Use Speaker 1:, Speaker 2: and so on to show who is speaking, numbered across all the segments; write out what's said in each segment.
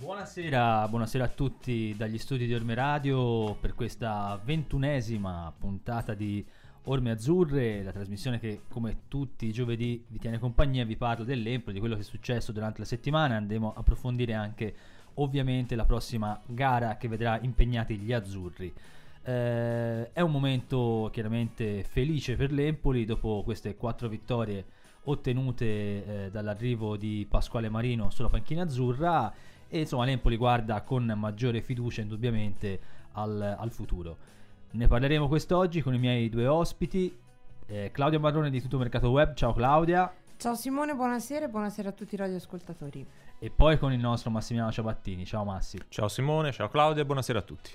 Speaker 1: Buonasera, buonasera, a tutti dagli studi di Orme Radio per questa ventunesima puntata di Orme Azzurre, la trasmissione che come tutti i giovedì vi tiene compagnia, vi parlo dell'Empoli, di quello che è successo durante la settimana, andremo a approfondire anche ovviamente la prossima gara che vedrà impegnati gli azzurri. Eh, è un momento chiaramente felice per l'Empoli dopo queste quattro vittorie ottenute eh, dall'arrivo di Pasquale Marino sulla panchina azzurra e insomma l'Empoli guarda con maggiore fiducia indubbiamente al, al futuro. Ne parleremo quest'oggi con i miei due ospiti, eh, Claudia Marrone di Tutto Mercato Web, ciao Claudia.
Speaker 2: Ciao Simone, buonasera e buonasera a tutti i radioascoltatori.
Speaker 1: E poi con il nostro Massimiliano Ciabattini, ciao Massi.
Speaker 3: Ciao Simone, ciao Claudia, buonasera a tutti.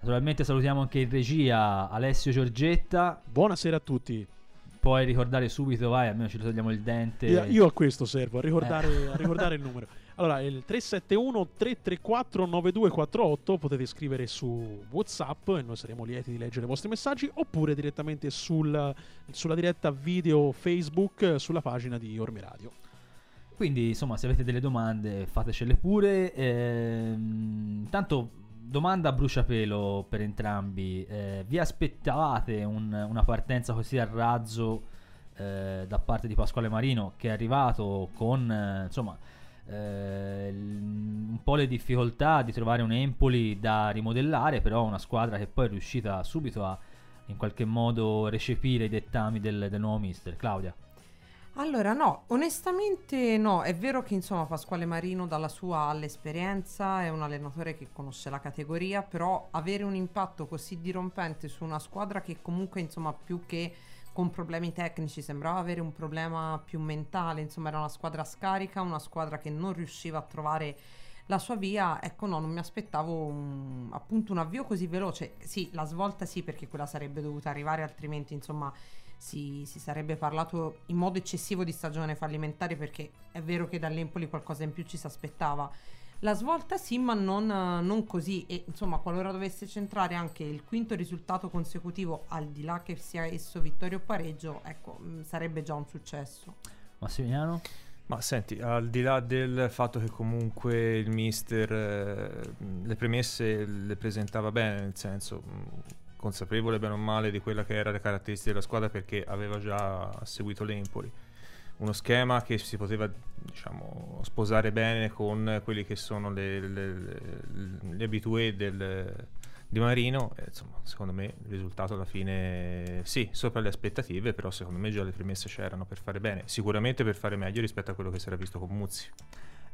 Speaker 1: Naturalmente salutiamo anche in regia Alessio Giorgetta.
Speaker 4: Buonasera a tutti.
Speaker 1: Puoi ricordare subito, vai, almeno ci togliamo il dente.
Speaker 4: Io, io a questo servo, a ricordare, eh. a ricordare il numero. Allora, il 371 334 9248 potete scrivere su WhatsApp e noi saremo lieti di leggere i vostri messaggi oppure direttamente sul, sulla diretta video Facebook sulla pagina di Orme Radio.
Speaker 1: Quindi, insomma, se avete delle domande, fatecele pure. Ehm, intanto, domanda a bruciapelo per entrambi. Eh, vi aspettavate un, una partenza così a razzo eh, da parte di Pasquale Marino, che è arrivato con, eh, insomma eh, un po' le difficoltà di trovare un Empoli da rimodellare, però una squadra che poi è riuscita subito a in qualche modo recepire i dettami del, del nuovo mister. Claudia.
Speaker 2: Allora, no, onestamente no, è vero che insomma Pasquale Marino dalla sua all'esperienza è un allenatore che conosce la categoria, però avere un impatto così dirompente su una squadra che comunque insomma più che con problemi tecnici, sembrava avere un problema più mentale, insomma era una squadra scarica, una squadra che non riusciva a trovare la sua via, ecco no, non mi aspettavo un, appunto un avvio così veloce, sì, la svolta sì perché quella sarebbe dovuta arrivare, altrimenti insomma si, si sarebbe parlato in modo eccessivo di stagione fallimentare perché è vero che dall'Empoli qualcosa in più ci si aspettava la svolta sì, ma non, non, così. E insomma, qualora dovesse centrare anche il quinto risultato consecutivo, al di là che sia esso vittoria o pareggio, ecco, mm, sarebbe già un successo.
Speaker 1: Massimiliano?
Speaker 3: Ma senti, al di là del fatto che comunque il mister eh, le premesse le presentava bene, nel senso mm, consapevole bene o male di quella che era le caratteristiche della squadra perché aveva già seguito l'Empoli uno schema che si poteva diciamo, sposare bene con quelli che sono le, le, le, abitudini del, di Marino. E, insomma, secondo me il risultato alla fine sì, sopra le aspettative, però secondo me già le premesse c'erano per fare bene, sicuramente per fare meglio rispetto a quello che si era visto con Muzzi.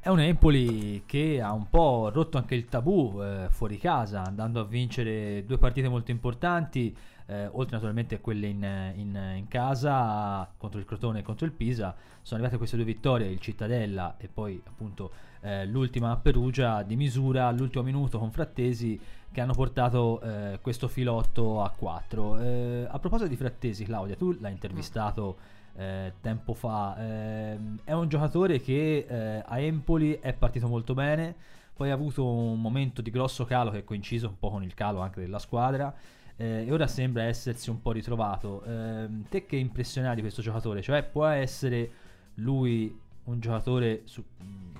Speaker 1: È un Empoli che ha un po' rotto anche il tabù eh, fuori casa, andando a vincere due partite molto importanti eh, oltre naturalmente a quelle in, in, in, casa contro il Crotone e contro il Pisa, sono arrivate queste due vittorie, il Cittadella e poi appunto eh, l'ultima a Perugia di misura all'ultimo minuto con Frattesi che hanno portato eh, questo filotto a 4. Eh, a proposito di Frattesi, Claudia, tu l'hai intervistato eh, tempo fa, ehm, è un giocatore che eh, a Empoli è partito molto bene, poi ha avuto un momento di grosso calo che è coinciso un po' con il calo anche della squadra eh, e ora sembra essersi un po' ritrovato. Eh, te che impressiona di questo giocatore? Cioè può essere lui un giocatore su,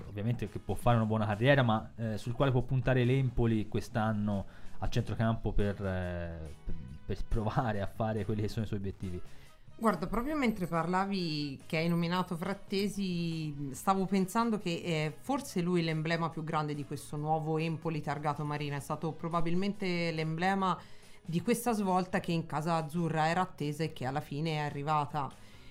Speaker 1: ovviamente che può fare una buona carriera, ma eh, sul quale può puntare l'Empoli quest'anno a centrocampo per, eh, per, provare a fare quelli che sono i suoi obiettivi.
Speaker 2: Guarda, proprio mentre parlavi che hai nominato Frattesi, stavo pensando che eh, forse lui è l'emblema più grande di questo nuovo Empoli targato Marina, è stato probabilmente l'emblema di questa svolta che in casa azzurra era attesa e che alla fine è arrivata.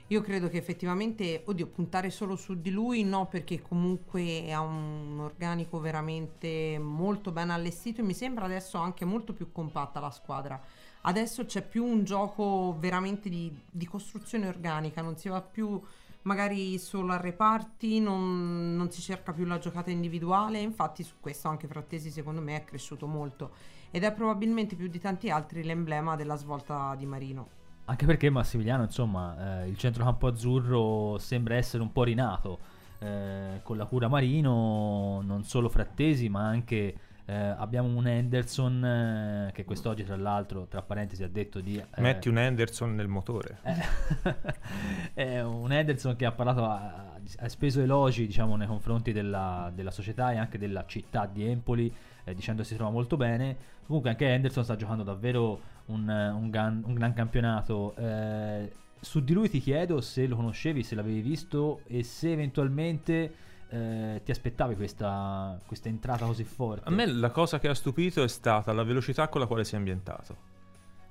Speaker 2: Io credo che effettivamente, oddio, puntare solo su di lui no, perché comunque ha un organico veramente molto ben allestito e mi sembra adesso anche molto più compatta la squadra. Adesso c'è più un gioco veramente di, di costruzione organica, non si va più magari solo a reparti, non, non si cerca più la giocata individuale, infatti su questo anche Frattesi secondo me è cresciuto molto ed è probabilmente più di tanti altri l'emblema della svolta di Marino.
Speaker 1: Anche perché Massimiliano, insomma, eh, il centrocampo azzurro sembra essere un po' rinato. Eh, con la cura Marino, non solo Frattesi, ma anche Eh, abbiamo un Henderson eh, che quest'oggi, tra l'altro, tra parentesi, ha detto di. eh,
Speaker 3: Metti un Henderson nel motore.
Speaker 1: eh, è un Henderson che ha parlato, ha, ha speso elogi diciamo, nei confronti della, della società e anche della città di Empoli, eh, dicendo che si trova molto bene. Comunque anche Henderson sta giocando davvero un, un gran, un gran campionato. Eh, su di lui ti chiedo se lo conoscevi, se l'avevi visto e se eventualmente eh, ti aspettavi questa, questa entrata così forte.
Speaker 3: A me la cosa che ha stupito è stata la velocità con la quale si è ambientato.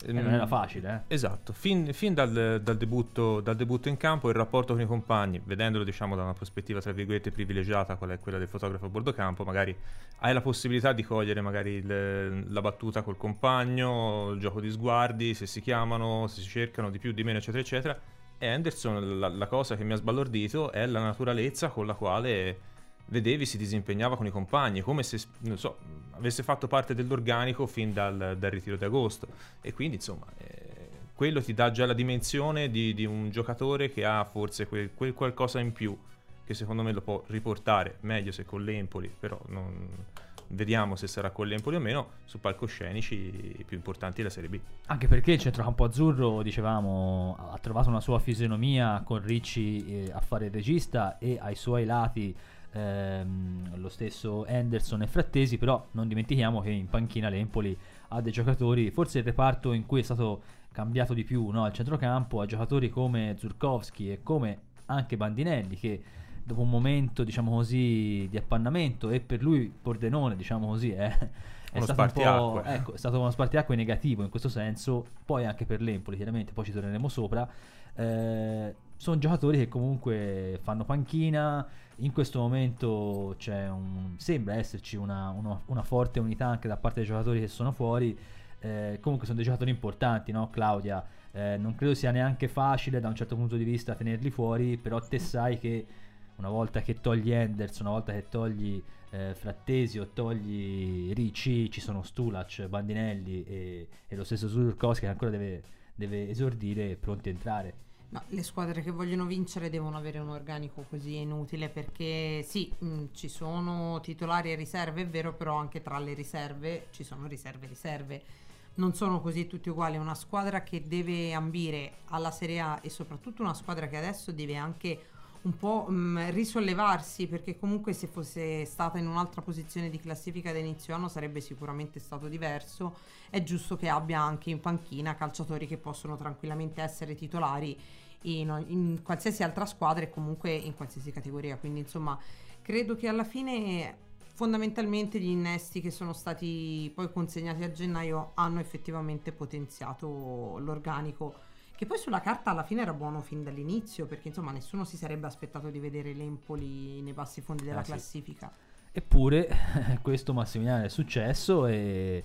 Speaker 1: Eh, non era facile, eh.
Speaker 3: Esatto, fin, fin dal, dal debutto, dal debutto in campo il rapporto con i compagni, vedendolo diciamo da una prospettiva tra virgolette privilegiata, qual è quella del fotografo a bordo campo, magari hai la possibilità di cogliere magari il- la battuta col compagno, il gioco di sguardi, se si chiamano, se si cercano di più, di meno, eccetera, eccetera. Anderson, la, la cosa che mi ha sbalordito è la naturalezza con la quale vedevi si disimpegnava con i compagni, come se so, avesse fatto parte dell'organico fin dal, dal ritiro di agosto. E quindi, insomma, eh, quello ti dà già la dimensione di, di un giocatore che ha forse quel, quel qualcosa in più, che secondo me lo può riportare meglio se con l'Empoli, però non- vediamo se sarà con l'Empoli o meno, su palcoscenici più importanti della Serie B.
Speaker 1: Anche perché il centrocampo azzurro, dicevamo, ha trovato una sua fisionomia con Ricci eh, a fare il regista e ai suoi lati ehm, lo stesso Henderson e Frattesi, però non dimentichiamo che in panchina l'Empoli ha dei giocatori, forse il reparto in cui è stato cambiato di più no, al centrocampo, ha giocatori come Zurkowski e come anche Bandinelli che dopo un momento diciamo così di appannamento e per lui Pordenone diciamo così è, è stato ecco, è stato uno spartiacque negativo in questo senso. Poi anche per l'Empoli chiaramente poi ci torneremo sopra. Eh, sono giocatori che comunque fanno panchina. In questo momento c'è un, sembra esserci una, uno- una forte unità anche da parte dei giocatori che sono fuori. Eh, comunque sono dei giocatori importanti no? Claudia Eh, non credo sia neanche facile da un certo punto di vista tenerli fuori però te sai che una volta che togli Henderson, una volta che togli eh, Frattesi o togli Ricci, ci sono Stulac, Bandinelli e, e lo stesso Zurkowski che ancora deve, deve esordire e pronti a entrare.
Speaker 2: Ma le squadre che vogliono vincere devono avere un organico così inutile perché sì, mh, ci sono titolari e riserve, è vero, però anche tra le riserve ci sono riserve e riserve. Non sono così tutti uguali. Una squadra che deve ambire alla Serie A e soprattutto una squadra che adesso deve anche un po' mh, risollevarsi perché comunque se fosse stata in un'altra posizione di classifica da inizio anno sarebbe sicuramente stato diverso. È giusto che abbia anche in panchina calciatori che possono tranquillamente essere titolari in, in qualsiasi altra squadra e comunque in qualsiasi categoria. Quindi insomma credo che alla fine fondamentalmente gli innesti che sono stati poi consegnati a gennaio hanno effettivamente potenziato l'organico che poi sulla carta alla fine era buono fin dall'inizio perché insomma nessuno si sarebbe aspettato di vedere l'Empoli nei bassi fondi della
Speaker 1: sì.
Speaker 2: classifica.
Speaker 1: Eppure questo Massimiliano è successo e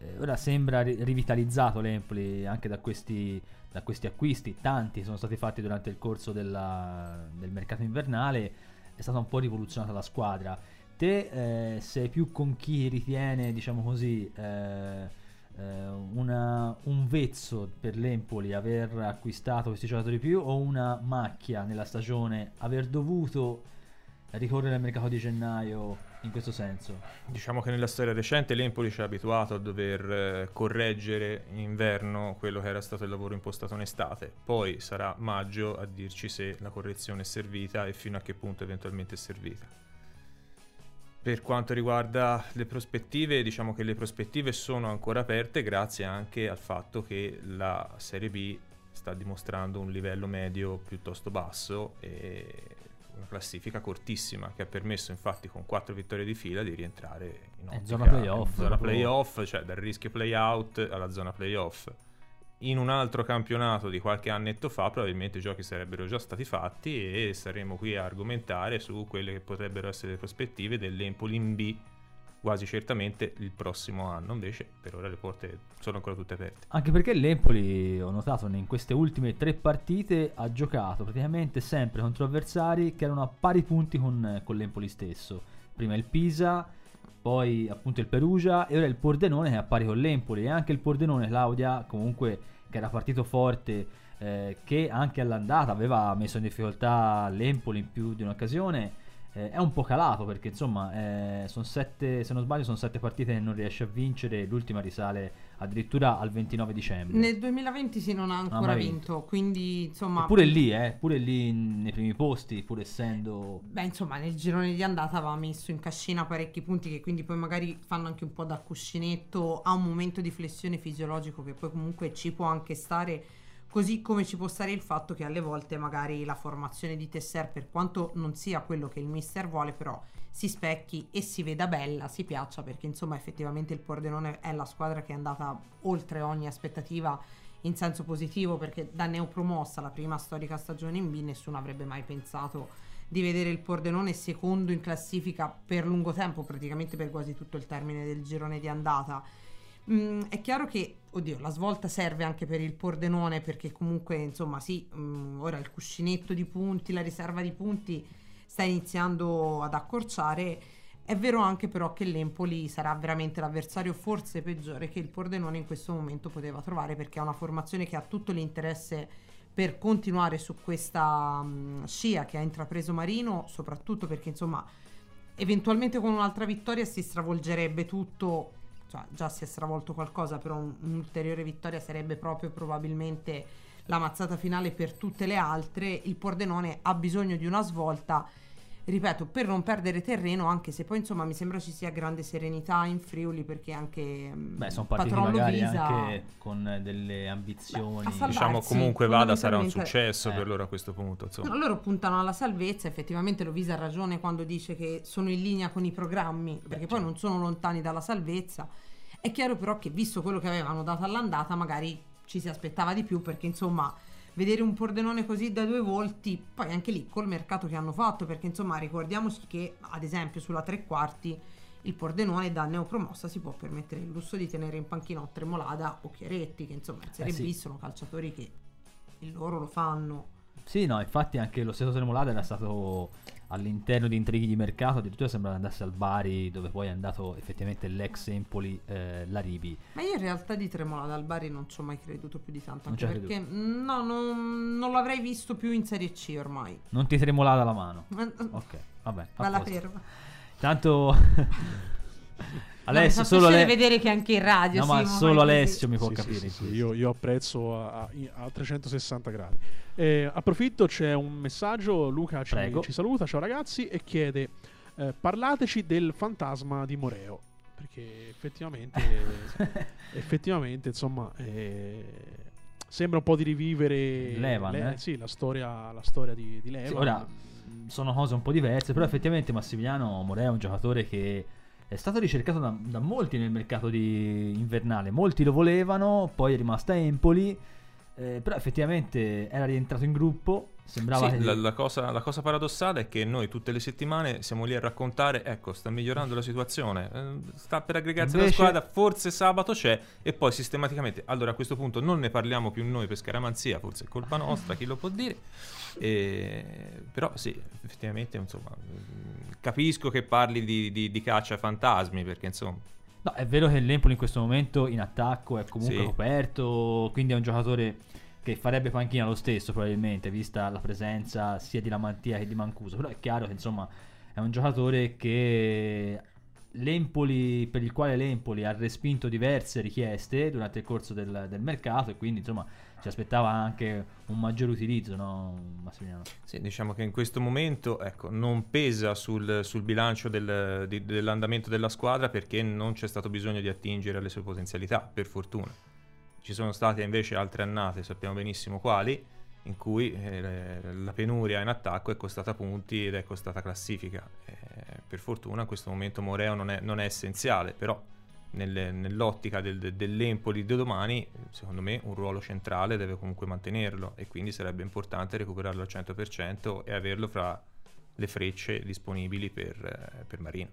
Speaker 1: eh, ora sembra ri- rivitalizzato l'Empoli anche da questi, da questi acquisti, tanti sono stati fatti durante il corso della- del mercato invernale, è stata un po' rivoluzionata la squadra. Te eh, sei più con chi ritiene, diciamo così, eh, una- un vezzo per l'Empoli aver acquistato questi giocatori più o una macchia nella stagione aver dovuto ricorrere al mercato di gennaio in questo senso?
Speaker 3: Diciamo che nella storia recente l'Empoli ci ha abituato a dover eh, correggere in inverno quello che era stato il lavoro impostato in estate. Poi sarà maggio a dirci se la correzione è servita e fino a che punto eventualmente è servita. Per quanto riguarda le prospettive, diciamo che le prospettive sono ancora aperte grazie anche al fatto che la Serie B sta dimostrando un livello medio piuttosto basso e una classifica cortissima che ha permesso infatti con quattro vittorie di fila di rientrare in
Speaker 1: Eh,
Speaker 3: ottica-
Speaker 1: zona playoff,
Speaker 3: zona playoff, cioè dal rischio playout alla zona playoff. In un altro campionato di qualche annetto fa probabilmente i giochi sarebbero già stati fatti e saremo qui a argomentare su quelle che potrebbero essere le prospettive dell'Empoli in B quasi certamente il prossimo anno. Invece per ora le porte sono ancora tutte aperte.
Speaker 1: Anche perché l'Empoli, ho notato, in queste ultime tre partite ha giocato praticamente sempre contro avversari che erano a pari punti con, con l'Empoli stesso. Prima il Pisa, poi appunto il Perugia e ora il Pordenone che è a pari con l'Empoli. E anche il Pordenone, Claudia, comunque che era partito forte, eh, che anche all'andata aveva messo in difficoltà l'Empoli in più di un'occasione. Eh, è un po' calato perché insomma eh, sono sette, se non sbaglio sono sette partite che non riesce a vincere, l'ultima risale addirittura al 29 dicembre.
Speaker 2: Nel 2020 sì non ha ancora
Speaker 1: mai
Speaker 2: vinto,
Speaker 1: vinto.
Speaker 2: quindi insomma...
Speaker 1: Pure lì, eh, pure lì nei primi posti, pur essendo...
Speaker 2: Beh, insomma, nel girone di andata aveva messo in cascina parecchi punti che quindi poi magari fanno anche un po' da cuscinetto a un momento di flessione fisiologico che poi comunque ci può anche stare, così come ci può stare il fatto che alle volte magari la formazione di Tesser, per quanto non sia quello che il mister vuole, però si specchi e si veda bella, si piaccia, perché insomma effettivamente il Pordenone è la squadra che è andata oltre ogni aspettativa in senso positivo, perché da neopromossa la prima storica stagione in B nessuno avrebbe mai pensato di vedere il Pordenone secondo in classifica per lungo tempo, praticamente per quasi tutto il termine del girone di andata. Mm, è chiaro che, oddio, la svolta serve anche per il Pordenone perché comunque, insomma, sì, mm, ora il cuscinetto di punti, la riserva di punti sta iniziando ad accorciare. È vero anche però che l'Empoli sarà veramente l'avversario forse peggiore che il Pordenone in questo momento poteva trovare perché è una formazione che ha tutto l'interesse per continuare su questa mm, scia che ha intrapreso Marino, soprattutto perché insomma eventualmente con un'altra vittoria si stravolgerebbe tutto, cioè già si è stravolto qualcosa, però un- un'ulteriore vittoria sarebbe proprio probabilmente la mazzata finale per tutte le altre. Il Pordenone ha bisogno di una svolta, ripeto, per non perdere terreno, anche se poi insomma mi sembra ci sia grande serenità in Friuli perché anche mm,
Speaker 1: Beh, sono partiti magari
Speaker 2: Lovisa-
Speaker 1: anche con delle ambizioni.
Speaker 2: salvarsi.
Speaker 3: Diciamo comunque vada sarà un successo
Speaker 1: Eh.
Speaker 3: per loro a questo punto. Insomma.
Speaker 2: No, loro puntano alla salvezza, effettivamente Lovisa ha ragione quando dice che sono in linea con i programmi, perché poi non sono lontani dalla salvezza. È chiaro però che visto quello che avevano dato all'andata, magari ci si aspettava di più, perché insomma vedere un Pordenone così da due volti, poi anche lì col mercato che hanno fatto, perché insomma ricordiamoci che ad esempio sulla tre quarti il Pordenone da neopromossa si può permettere il lusso di tenere in panchina Tremolada o Chiaretti, che insomma in Serie
Speaker 1: Eh sì.
Speaker 2: B sono calciatori che il loro lo fanno.
Speaker 1: Sì, no, infatti anche lo stesso Tremolada era stato all'interno di intrighi di mercato, addirittura sembra andasse al Bari dove poi è andato effettivamente l'ex Empoli eh, Laribi.
Speaker 2: Ma io in realtà di Tremolada al Bari non ci ho mai creduto più di tanto. Anche perché mm, no, non, non l'avrei visto più in Serie C ormai.
Speaker 1: Non ti tremolada la mano.
Speaker 2: Ma-
Speaker 1: Ok, vabbè. a
Speaker 2: Balla
Speaker 1: posto.
Speaker 2: ferma.
Speaker 1: Tanto Alessio,
Speaker 2: no, mi fa
Speaker 1: solo Ale-
Speaker 2: vedere che anche in radio
Speaker 1: No, ma solo
Speaker 2: così.
Speaker 1: Alessio mi può
Speaker 4: Sì,
Speaker 1: capire.
Speaker 4: sì, sì, io, io apprezzo a, a- a 360 gradi. Eh, approfitto, c'è un messaggio. Luca ci, ci saluta, ciao ragazzi, e chiede: eh, parlateci del fantasma di Moreo. Perché effettivamente, effettivamente insomma, eh, sembra un po' di rivivere
Speaker 1: Levan,
Speaker 4: le-
Speaker 1: eh?
Speaker 4: sì, la, storia, la storia di, di Levan.
Speaker 1: Sì, ora sono cose un po' diverse, però effettivamente Massimiliano Morea è un giocatore che è stato ricercato da, da molti nel mercato di invernale. Molti lo volevano, poi è rimasto a Empoli, eh, però effettivamente era rientrato in gruppo. Sembrava
Speaker 3: Sì,
Speaker 1: che-
Speaker 3: la, la cosa, la cosa paradossale è che noi tutte le settimane siamo lì a raccontare, ecco, sta migliorando la situazione, eh, sta per aggregarsi
Speaker 1: Invece-
Speaker 3: la squadra, forse sabato c'è, e poi sistematicamente, allora a questo punto non ne parliamo più noi per scaramanzia, forse è colpa nostra, chi lo può dire, E- però sì, effettivamente, insomma, mm, capisco che parli di, di- di caccia ai fantasmi, perché insomma,
Speaker 1: No, è vero che l'Empoli in questo momento in attacco è comunque
Speaker 3: Sì.
Speaker 1: coperto, quindi è un giocatore che farebbe panchina lo stesso probabilmente, vista la presenza sia di Lamantia che di Mancuso, però è chiaro che insomma è un giocatore che l'Empoli, per il quale l'Empoli ha respinto diverse richieste durante il corso del, del mercato e quindi insomma ci aspettava anche un maggior utilizzo, no Massimiliano?
Speaker 3: Sì, diciamo che in questo momento ecco, non pesa sul, sul bilancio del- di- dell'andamento della squadra perché non c'è stato bisogno di attingere alle sue potenzialità, per fortuna. Ci sono state invece altre annate, sappiamo benissimo quali, in cui eh, la penuria in attacco è costata punti ed è costata classifica. Eh, per fortuna in questo momento Moreo non è, non è essenziale, però nelle- nell'ottica del- de- dell'Empoli di domani, secondo me un ruolo centrale deve comunque mantenerlo e quindi sarebbe importante recuperarlo al 100% e averlo fra le frecce disponibili per, eh, per Marino.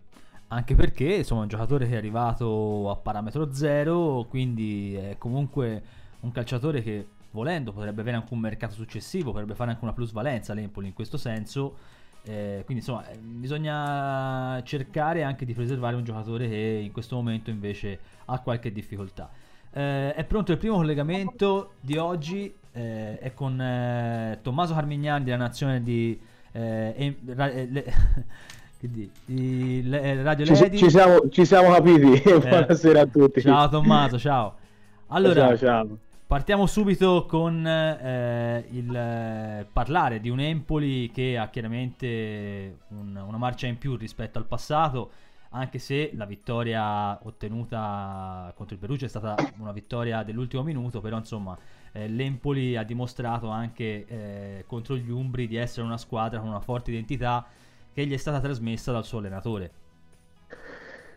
Speaker 1: Anche perché insomma è un giocatore che è arrivato a parametro zero, quindi è comunque un calciatore che volendo potrebbe avere anche un mercato successivo, potrebbe fare anche una plusvalenza l'Empoli in questo senso. Eh, quindi insomma eh, bisogna cercare anche di preservare un giocatore che in questo momento invece ha qualche difficoltà. Eh, è pronto il primo collegamento di oggi, eh, è con eh, Tommaso Carmignani della nazione di eh, e- ra- le- di- i- le- Radio
Speaker 5: Ci,
Speaker 1: Lady.
Speaker 5: ci siamo, ci siamo capiti. Buonasera a tutti.
Speaker 1: Ciao Tommaso, ciao. Allora,
Speaker 5: ciao, ciao.
Speaker 1: Partiamo subito con eh, il eh, parlare di un Empoli che ha chiaramente un- una marcia in più rispetto al passato, anche se la vittoria ottenuta contro il Perugia è stata una vittoria dell'ultimo minuto, però insomma eh, l'Empoli ha dimostrato anche eh, contro gli Umbri di essere una squadra con una forte identità che gli è stata trasmessa dal suo allenatore.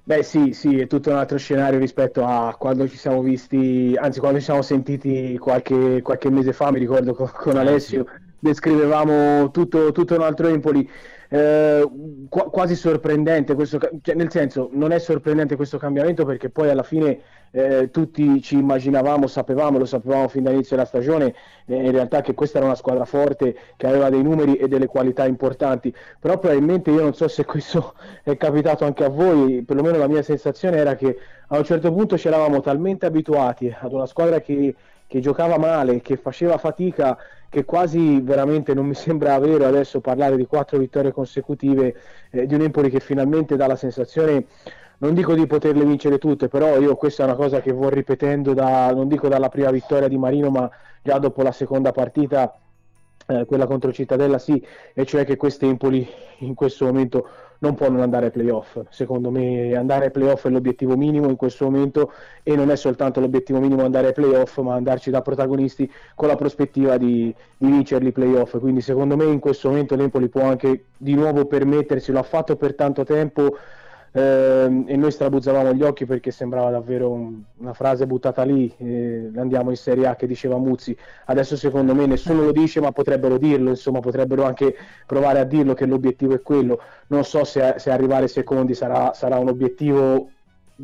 Speaker 5: Beh, sì, sì, è tutto un altro scenario rispetto a quando ci siamo visti, anzi, quando ci siamo sentiti qualche, qualche mese fa, mi ricordo con, con
Speaker 1: Eh,
Speaker 5: Alessio, descrivevamo tutto, tutto un altro Empoli. Eh, qua- quasi sorprendente questo, cioè, nel senso, non è sorprendente questo cambiamento perché poi alla fine eh, tutti ci immaginavamo, sapevamo, lo sapevamo fin dall'inizio della stagione, eh, in realtà che questa era una squadra forte che aveva dei numeri e delle qualità importanti, però probabilmente io non so se questo è capitato anche a voi, perlomeno la mia sensazione era che a un certo punto ci eravamo talmente abituati ad una squadra che, che giocava male, che faceva fatica, che quasi veramente non mi sembra vero adesso parlare di quattro vittorie consecutive eh, di un Empoli che finalmente dà la sensazione non dico di poterle vincere tutte, però io questa è una cosa che vo ripetendo da, non dico dalla prima vittoria di Marino, ma già dopo la seconda partita, eh, quella contro Cittadella, sì, e cioè che questo Empoli in questo momento non può non andare ai playoff. Secondo me andare ai playoff è l'obiettivo minimo in questo momento e non è soltanto l'obiettivo minimo andare ai playoff, ma andarci da protagonisti con la prospettiva di, di vincerli i playoff. Quindi secondo me in questo momento l'Empoli può anche di nuovo permettersi, lo ha fatto per tanto tempo ehm, e noi strabuzzavamo gli occhi perché sembrava davvero un- una frase buttata lì, eh, andiamo in Serie A che diceva Muzzi, adesso secondo me nessuno lo dice ma potrebbero dirlo, insomma potrebbero anche provare a dirlo che l'obiettivo è quello, non so se, se arrivare secondi sarà, sarà un obiettivo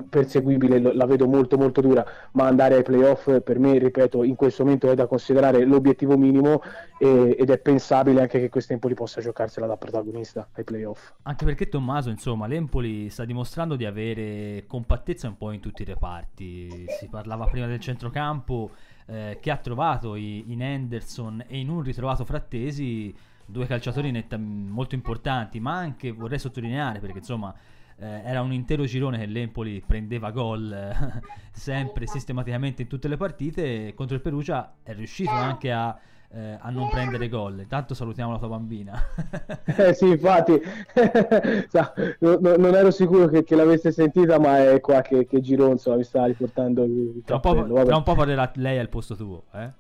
Speaker 5: perseguibile, la vedo molto molto dura, ma andare ai playoff per me, ripeto, in questo momento è da considerare l'obiettivo minimo e- ed è pensabile anche che questo Empoli possa giocarsela da protagonista ai playoff.
Speaker 1: Anche perché Tommaso, insomma, l'Empoli sta dimostrando di avere compattezza un po' in tutti i reparti. Si parlava prima del centrocampo eh, che ha trovato i- in Henderson e in un ritrovato Frattesi due calciatori netta- molto importanti, ma anche vorrei sottolineare perché insomma eh, era un intero girone che l'Empoli prendeva gol eh, sempre sistematicamente in tutte le partite e contro il Perugia è riuscito anche a, eh, a non prendere gol. Intanto salutiamo la tua bambina.
Speaker 5: Eh sì, infatti, Sa, no- no- non ero sicuro che, che l'avesse sentita, ma è qua che, che gironzola mi sta riportando il
Speaker 1: Tra un, po', tra un po' parlerà lei al posto tuo, eh?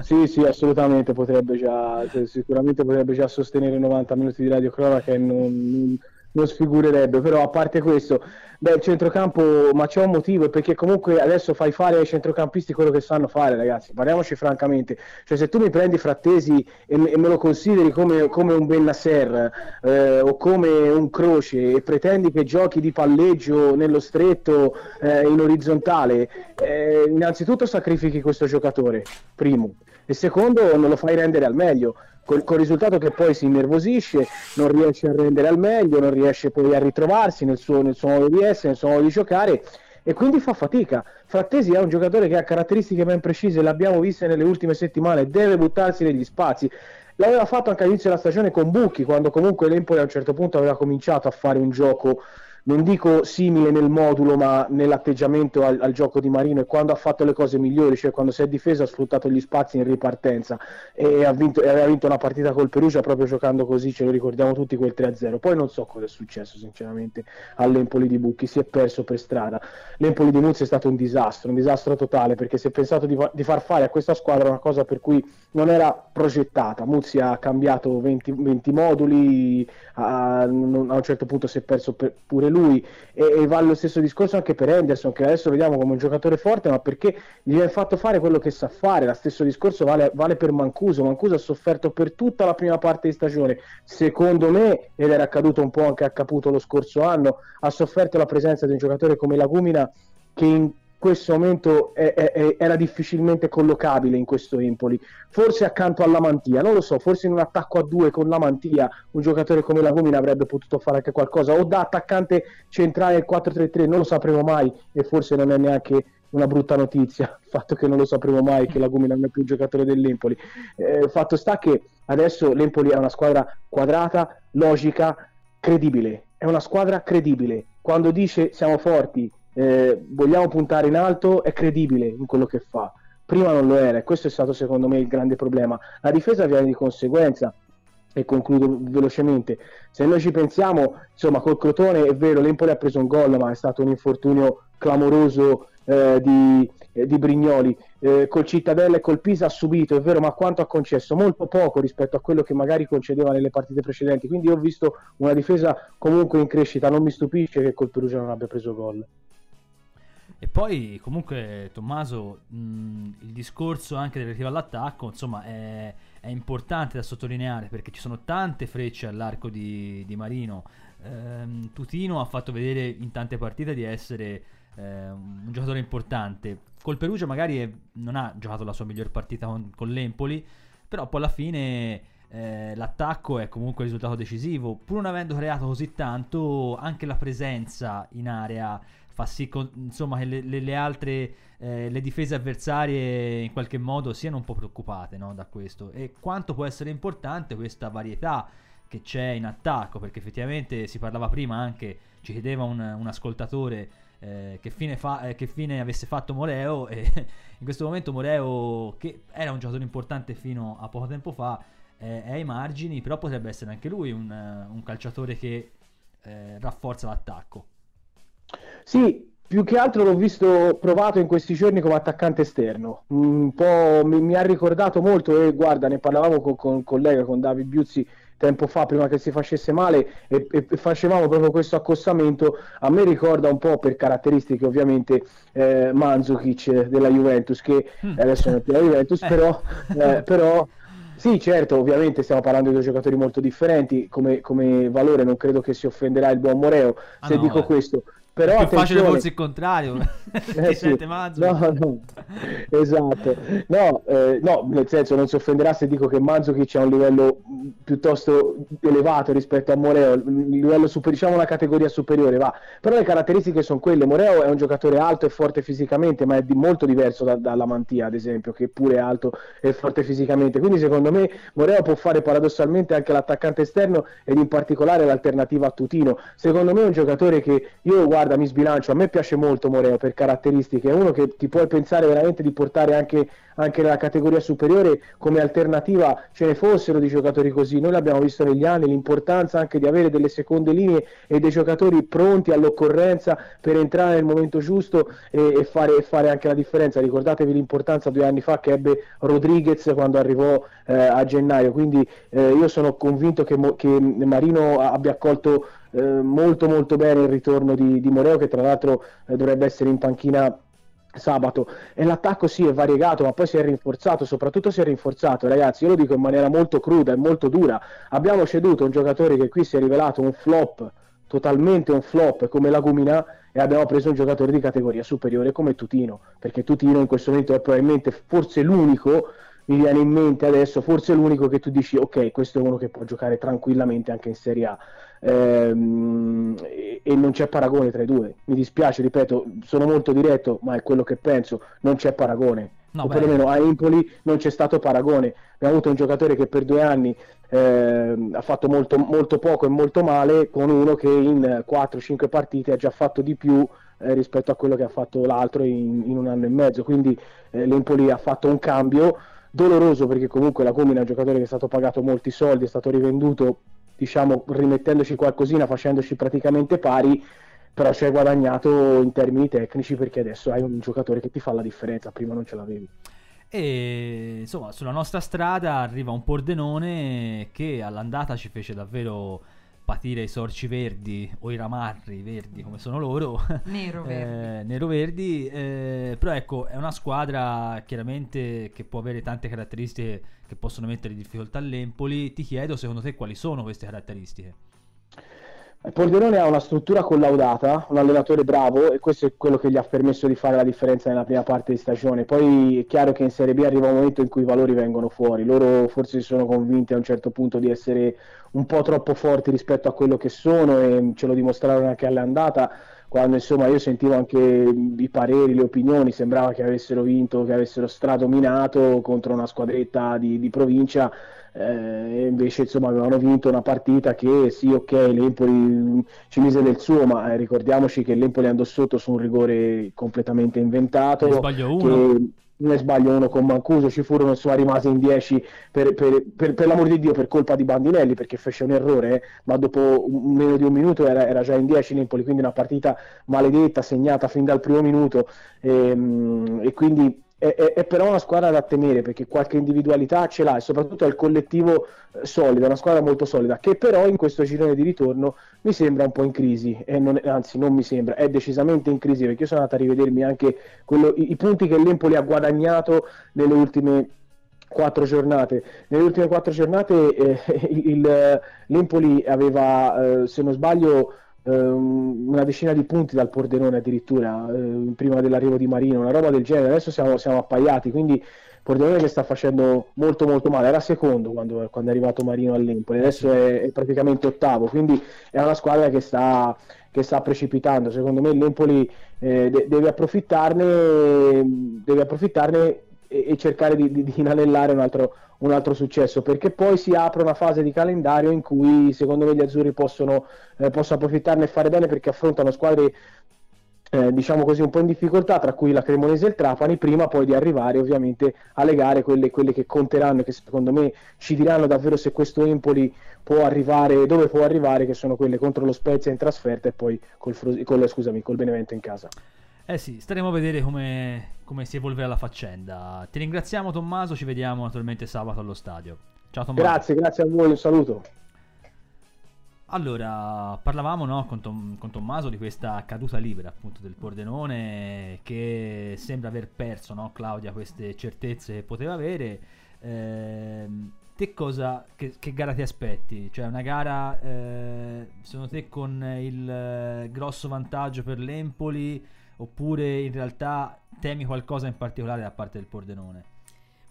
Speaker 5: Sì, sì, assolutamente potrebbe già, cioè, sicuramente potrebbe già sostenere 90 minuti di radiocronaca e non, non, non sfigurerebbe, però a parte questo, beh, il centrocampo, ma c'è un motivo, perché comunque adesso fai fare ai centrocampisti quello che sanno fare, ragazzi, parliamoci francamente, cioè se tu mi prendi Frattesi e, e me lo consideri come, come un Bennasser eh, o come un Croce e pretendi che giochi di palleggio nello stretto eh, in orizzontale, eh, innanzitutto sacrifichi questo giocatore, primo, e secondo non lo fai rendere al meglio. Col, col risultato che poi si innervosisce, non riesce a rendere al meglio, non riesce poi a ritrovarsi nel suo, nel suo modo di essere, nel suo modo di giocare e quindi fa fatica. Frattesi è un giocatore che ha caratteristiche ben precise, l'abbiamo viste nelle ultime settimane, deve buttarsi negli spazi. L'aveva fatto anche all'inizio della stagione con Bucchi, quando comunque l'Empoli a un certo punto aveva cominciato a fare un gioco, non dico simile nel modulo, ma nell'atteggiamento al, al gioco di Marino e quando ha fatto le cose migliori, cioè quando si è difeso ha sfruttato gli spazi in ripartenza e, ha vinto, e aveva vinto una partita col Perugia proprio giocando così, ce lo ricordiamo tutti quel 3-0. Poi non so cosa è successo sinceramente all'Empoli di Bucchi, si è perso per strada. L'Empoli di Muzzi è stato un disastro, un disastro totale perché si è pensato di, di far fare a questa squadra una cosa per cui non era progettata. Muzzi ha cambiato 20, 20 moduli, a, a un certo punto si è perso per- pure lui e, e vale lo stesso discorso anche per Henderson che adesso vediamo come un giocatore forte ma perché gli viene fatto fare quello che sa fare. Lo stesso discorso vale, vale per Mancuso. Mancuso ha sofferto per tutta la prima parte di stagione, secondo me, ed era accaduto un po' anche a Caputo lo scorso anno, ha sofferto la presenza di un giocatore come Lagumina che in questo momento è- è- è- era difficilmente collocabile in questo Empoli. Forse accanto alla Mantia, non lo so, forse in un attacco a due con la Mantia un giocatore come Lagumina avrebbe potuto fare anche qualcosa, o da attaccante centrale del 4-3-3, non lo sapremo mai e forse non è neanche una brutta notizia, il fatto che non lo sapremo mai che la Gumina non è più un giocatore dell'Empoli. Eh, fatto sta che adesso l'Empoli è una squadra quadrata, logica, credibile. È una squadra credibile. Quando dice siamo forti, eh, vogliamo puntare in alto, è credibile in quello che fa. Prima non lo era e questo è stato secondo me il grande problema. La difesa viene di conseguenza e concludo velocemente. Se noi ci pensiamo, insomma, col Crotone è vero, l'Empoli ha preso un gol, ma è stato un infortunio clamoroso eh, di, eh, di, Brignoli. Eh, col Cittadella e col Pisa ha subito, è vero, ma quanto ha concesso? Molto poco rispetto a quello che magari concedeva nelle partite precedenti. Quindi ho visto una difesa comunque in crescita. Non mi stupisce che col Perugia non abbia preso gol.
Speaker 1: E poi comunque Tommaso, mh, il discorso anche relativo all'attacco, insomma, è, è, importante da sottolineare perché ci sono tante frecce all'arco di, di Marino. Ehm, Tutino ha fatto vedere in tante partite di essere eh, un giocatore importante. Col Perugia magari è, non ha giocato la sua miglior partita con, con l'Empoli, però poi alla fine... Eh, l'attacco è comunque il risultato decisivo. Pur non avendo creato così tanto, anche la presenza in area fa sì con, insomma, che le, le, le altre eh, le difese avversarie in qualche modo siano un po' preoccupate no, da questo. E quanto può essere importante questa varietà che c'è in attacco perché effettivamente si parlava prima anche ci chiedeva un, un ascoltatore eh, che, fine fa, eh, che, fine avesse fatto Moreo e in questo momento Moreo che era un giocatore importante fino a poco tempo fa è ai margini però potrebbe essere anche lui un, un calciatore che eh, rafforza l'attacco
Speaker 5: sì, più che altro l'ho visto provato in questi giorni come attaccante esterno. Un po' mi, mi ha ricordato molto, e guarda, ne parlavamo con, con un collega, con David Biuzzi tempo fa, prima che si facesse male, e, e, facevamo proprio questo accostamento. A me ricorda un po' per caratteristiche, ovviamente, eh, Manzukic della Juventus, che mm. adesso non è più la Juventus, eh. però, eh, però sì, certo, ovviamente stiamo parlando di due giocatori molto differenti, come, come valore non credo che si offenderà il buon Moreo se ah no, dico eh. questo, però
Speaker 1: è più facile forse il contrario eh, sì. no,
Speaker 5: no, esatto. No, eh, no, nel senso non si offenderà se dico che Mandzukic ha un livello piuttosto elevato rispetto a Moreo super, diciamo una categoria superiore va. Però le caratteristiche sono quelle. Moreo è un giocatore alto e forte fisicamente ma è di molto diverso da, dalla Mantia ad esempio che pure è alto e forte fisicamente. Quindi secondo me Moreo può fare paradossalmente anche l'attaccante esterno ed in particolare l'alternativa a Tutino. Secondo me è un giocatore che io guardo guarda, mi sbilancio. A me piace molto Moreo per caratteristiche. È uno che ti puoi pensare veramente di portare anche, anche nella categoria superiore come alternativa. Ce ne fossero di giocatori così. Noi l'abbiamo visto negli anni, l'importanza anche di avere delle seconde linee e dei giocatori pronti all'occorrenza per entrare nel momento giusto e, e, fare, e fare, anche la differenza. Ricordatevi l'importanza due anni fa che ebbe Rodriguez quando arrivò eh, a gennaio. Quindi eh, io sono convinto che, che Marino abbia accolto eh, molto molto bene il ritorno di, di Moreo che tra l'altro eh, dovrebbe essere in panchina sabato. E l'attacco sì è variegato ma poi si è rinforzato soprattutto si è rinforzato ragazzi. Io lo dico in maniera molto cruda e molto dura. Abbiamo ceduto un giocatore che qui si è rivelato un flop totalmente un flop come la Gumina e abbiamo preso un giocatore di categoria superiore come Tutino. Perché Tutino in questo momento è probabilmente forse l'unico mi viene in mente adesso forse l'unico che tu dici ok questo è uno che può giocare tranquillamente anche in Serie A ehm, e, non c'è paragone tra i due. Mi dispiace ripeto sono molto diretto ma è quello che penso non c'è paragone. No, o perlomeno a Empoli non c'è stato paragone. Abbiamo avuto un giocatore che per due anni eh, ha fatto molto, molto poco e molto male con uno che in 4-5 partite ha già fatto di più eh, rispetto a quello che ha fatto l'altro in, in un anno e mezzo. Quindi eh, l'Empoli ha fatto un cambio doloroso perché comunque la Comina è un giocatore che è stato pagato molti soldi, è stato rivenduto diciamo rimettendoci qualcosina, facendoci praticamente pari, però ci hai guadagnato in termini tecnici perché adesso hai un giocatore che ti fa la differenza, prima non ce l'avevi.
Speaker 1: E insomma, sulla nostra strada arriva un Pordenone che all'andata ci fece davvero patire i sorci verdi o i ramarri verdi come sono loro.
Speaker 2: Nero-verdi
Speaker 1: eh, nero-verdi eh, però ecco è una squadra chiaramente che può avere tante caratteristiche che possono mettere in difficoltà l'Empoli. Ti chiedo secondo te quali sono queste caratteristiche
Speaker 5: Pordenone ha una struttura collaudata, un allenatore bravo e questo è quello che gli ha permesso di fare la differenza nella prima parte di stagione. Poi è chiaro che in Serie B arriva un momento in cui i valori vengono fuori. Loro forse si sono convinti a un certo punto di essere un po' troppo forti rispetto a quello che sono e ce lo dimostrarono anche all'andata quando insomma io sentivo anche i pareri, le opinioni, sembrava che avessero vinto, che avessero stradominato contro una squadretta di, di provincia eh, invece insomma avevano vinto una partita che sì ok l'Empoli ci mise del suo ma eh, ricordiamoci che l'Empoli andò sotto su un rigore completamente inventato
Speaker 1: ne sbaglio uno.
Speaker 5: che, ne sbaglio uno con Mancuso ci furono insomma rimasi in 10 per, per, per, per, l'amor di Dio per colpa di Bandinelli perché fece un errore eh, ma dopo un, meno di un minuto era, era già in 10 l'Empoli quindi una partita maledetta segnata fin dal primo minuto ehm, e quindi è, è, è, però una squadra da temere perché qualche individualità ce l'ha e soprattutto è il collettivo solido, una squadra molto solida che però in questo girone di ritorno mi sembra un po' in crisi, non, anzi non mi sembra, è decisamente in crisi perché io sono andato a rivedermi anche quello, i, i, punti che l'Empoli ha guadagnato nelle ultime quattro giornate. Nelle ultime quattro giornate eh, il, l'Empoli aveva, eh, se non sbaglio, una decina di punti dal Pordenone addirittura eh, prima dell'arrivo di Marino, una roba del genere. Adesso siamo, siamo appaiati, quindi Pordenone che sta facendo molto molto male. Era secondo quando, quando è arrivato Marino all'Empoli, adesso è, è, praticamente ottavo, quindi è una squadra che sta, che sta precipitando. Secondo me l'Empoli eh, de- deve approfittarne, deve approfittarne e, e cercare di, di, di inanellare un altro, un altro successo perché poi si apre una fase di calendario in cui secondo me gli azzurri possono, eh, possono approfittarne e fare bene perché affrontano squadre eh, diciamo così un po' in difficoltà tra cui la Cremonese e il Trapani prima poi di arrivare ovviamente alle gare quelle, quelle che conteranno e che secondo me ci diranno davvero se questo Empoli può arrivare dove può arrivare che sono quelle contro lo Spezia in trasferta e poi col, col, scusami, col Benevento in casa
Speaker 1: eh sì, staremo a vedere come, come si evolverà la faccenda. Ti ringraziamo Tommaso, ci vediamo naturalmente sabato allo stadio. Ciao Tommaso.
Speaker 5: Grazie, grazie a voi, un saluto.
Speaker 1: Allora, parlavamo no, con, Tom, con, Tommaso di questa caduta libera appunto del Pordenone che sembra aver perso, no, Claudia, queste certezze che poteva avere. Eh, te cosa, che, che, gara ti aspetti? Cioè una gara, eh, secondo te, con il eh, grosso vantaggio per l'Empoli oppure in realtà temi qualcosa in particolare da parte del Pordenone?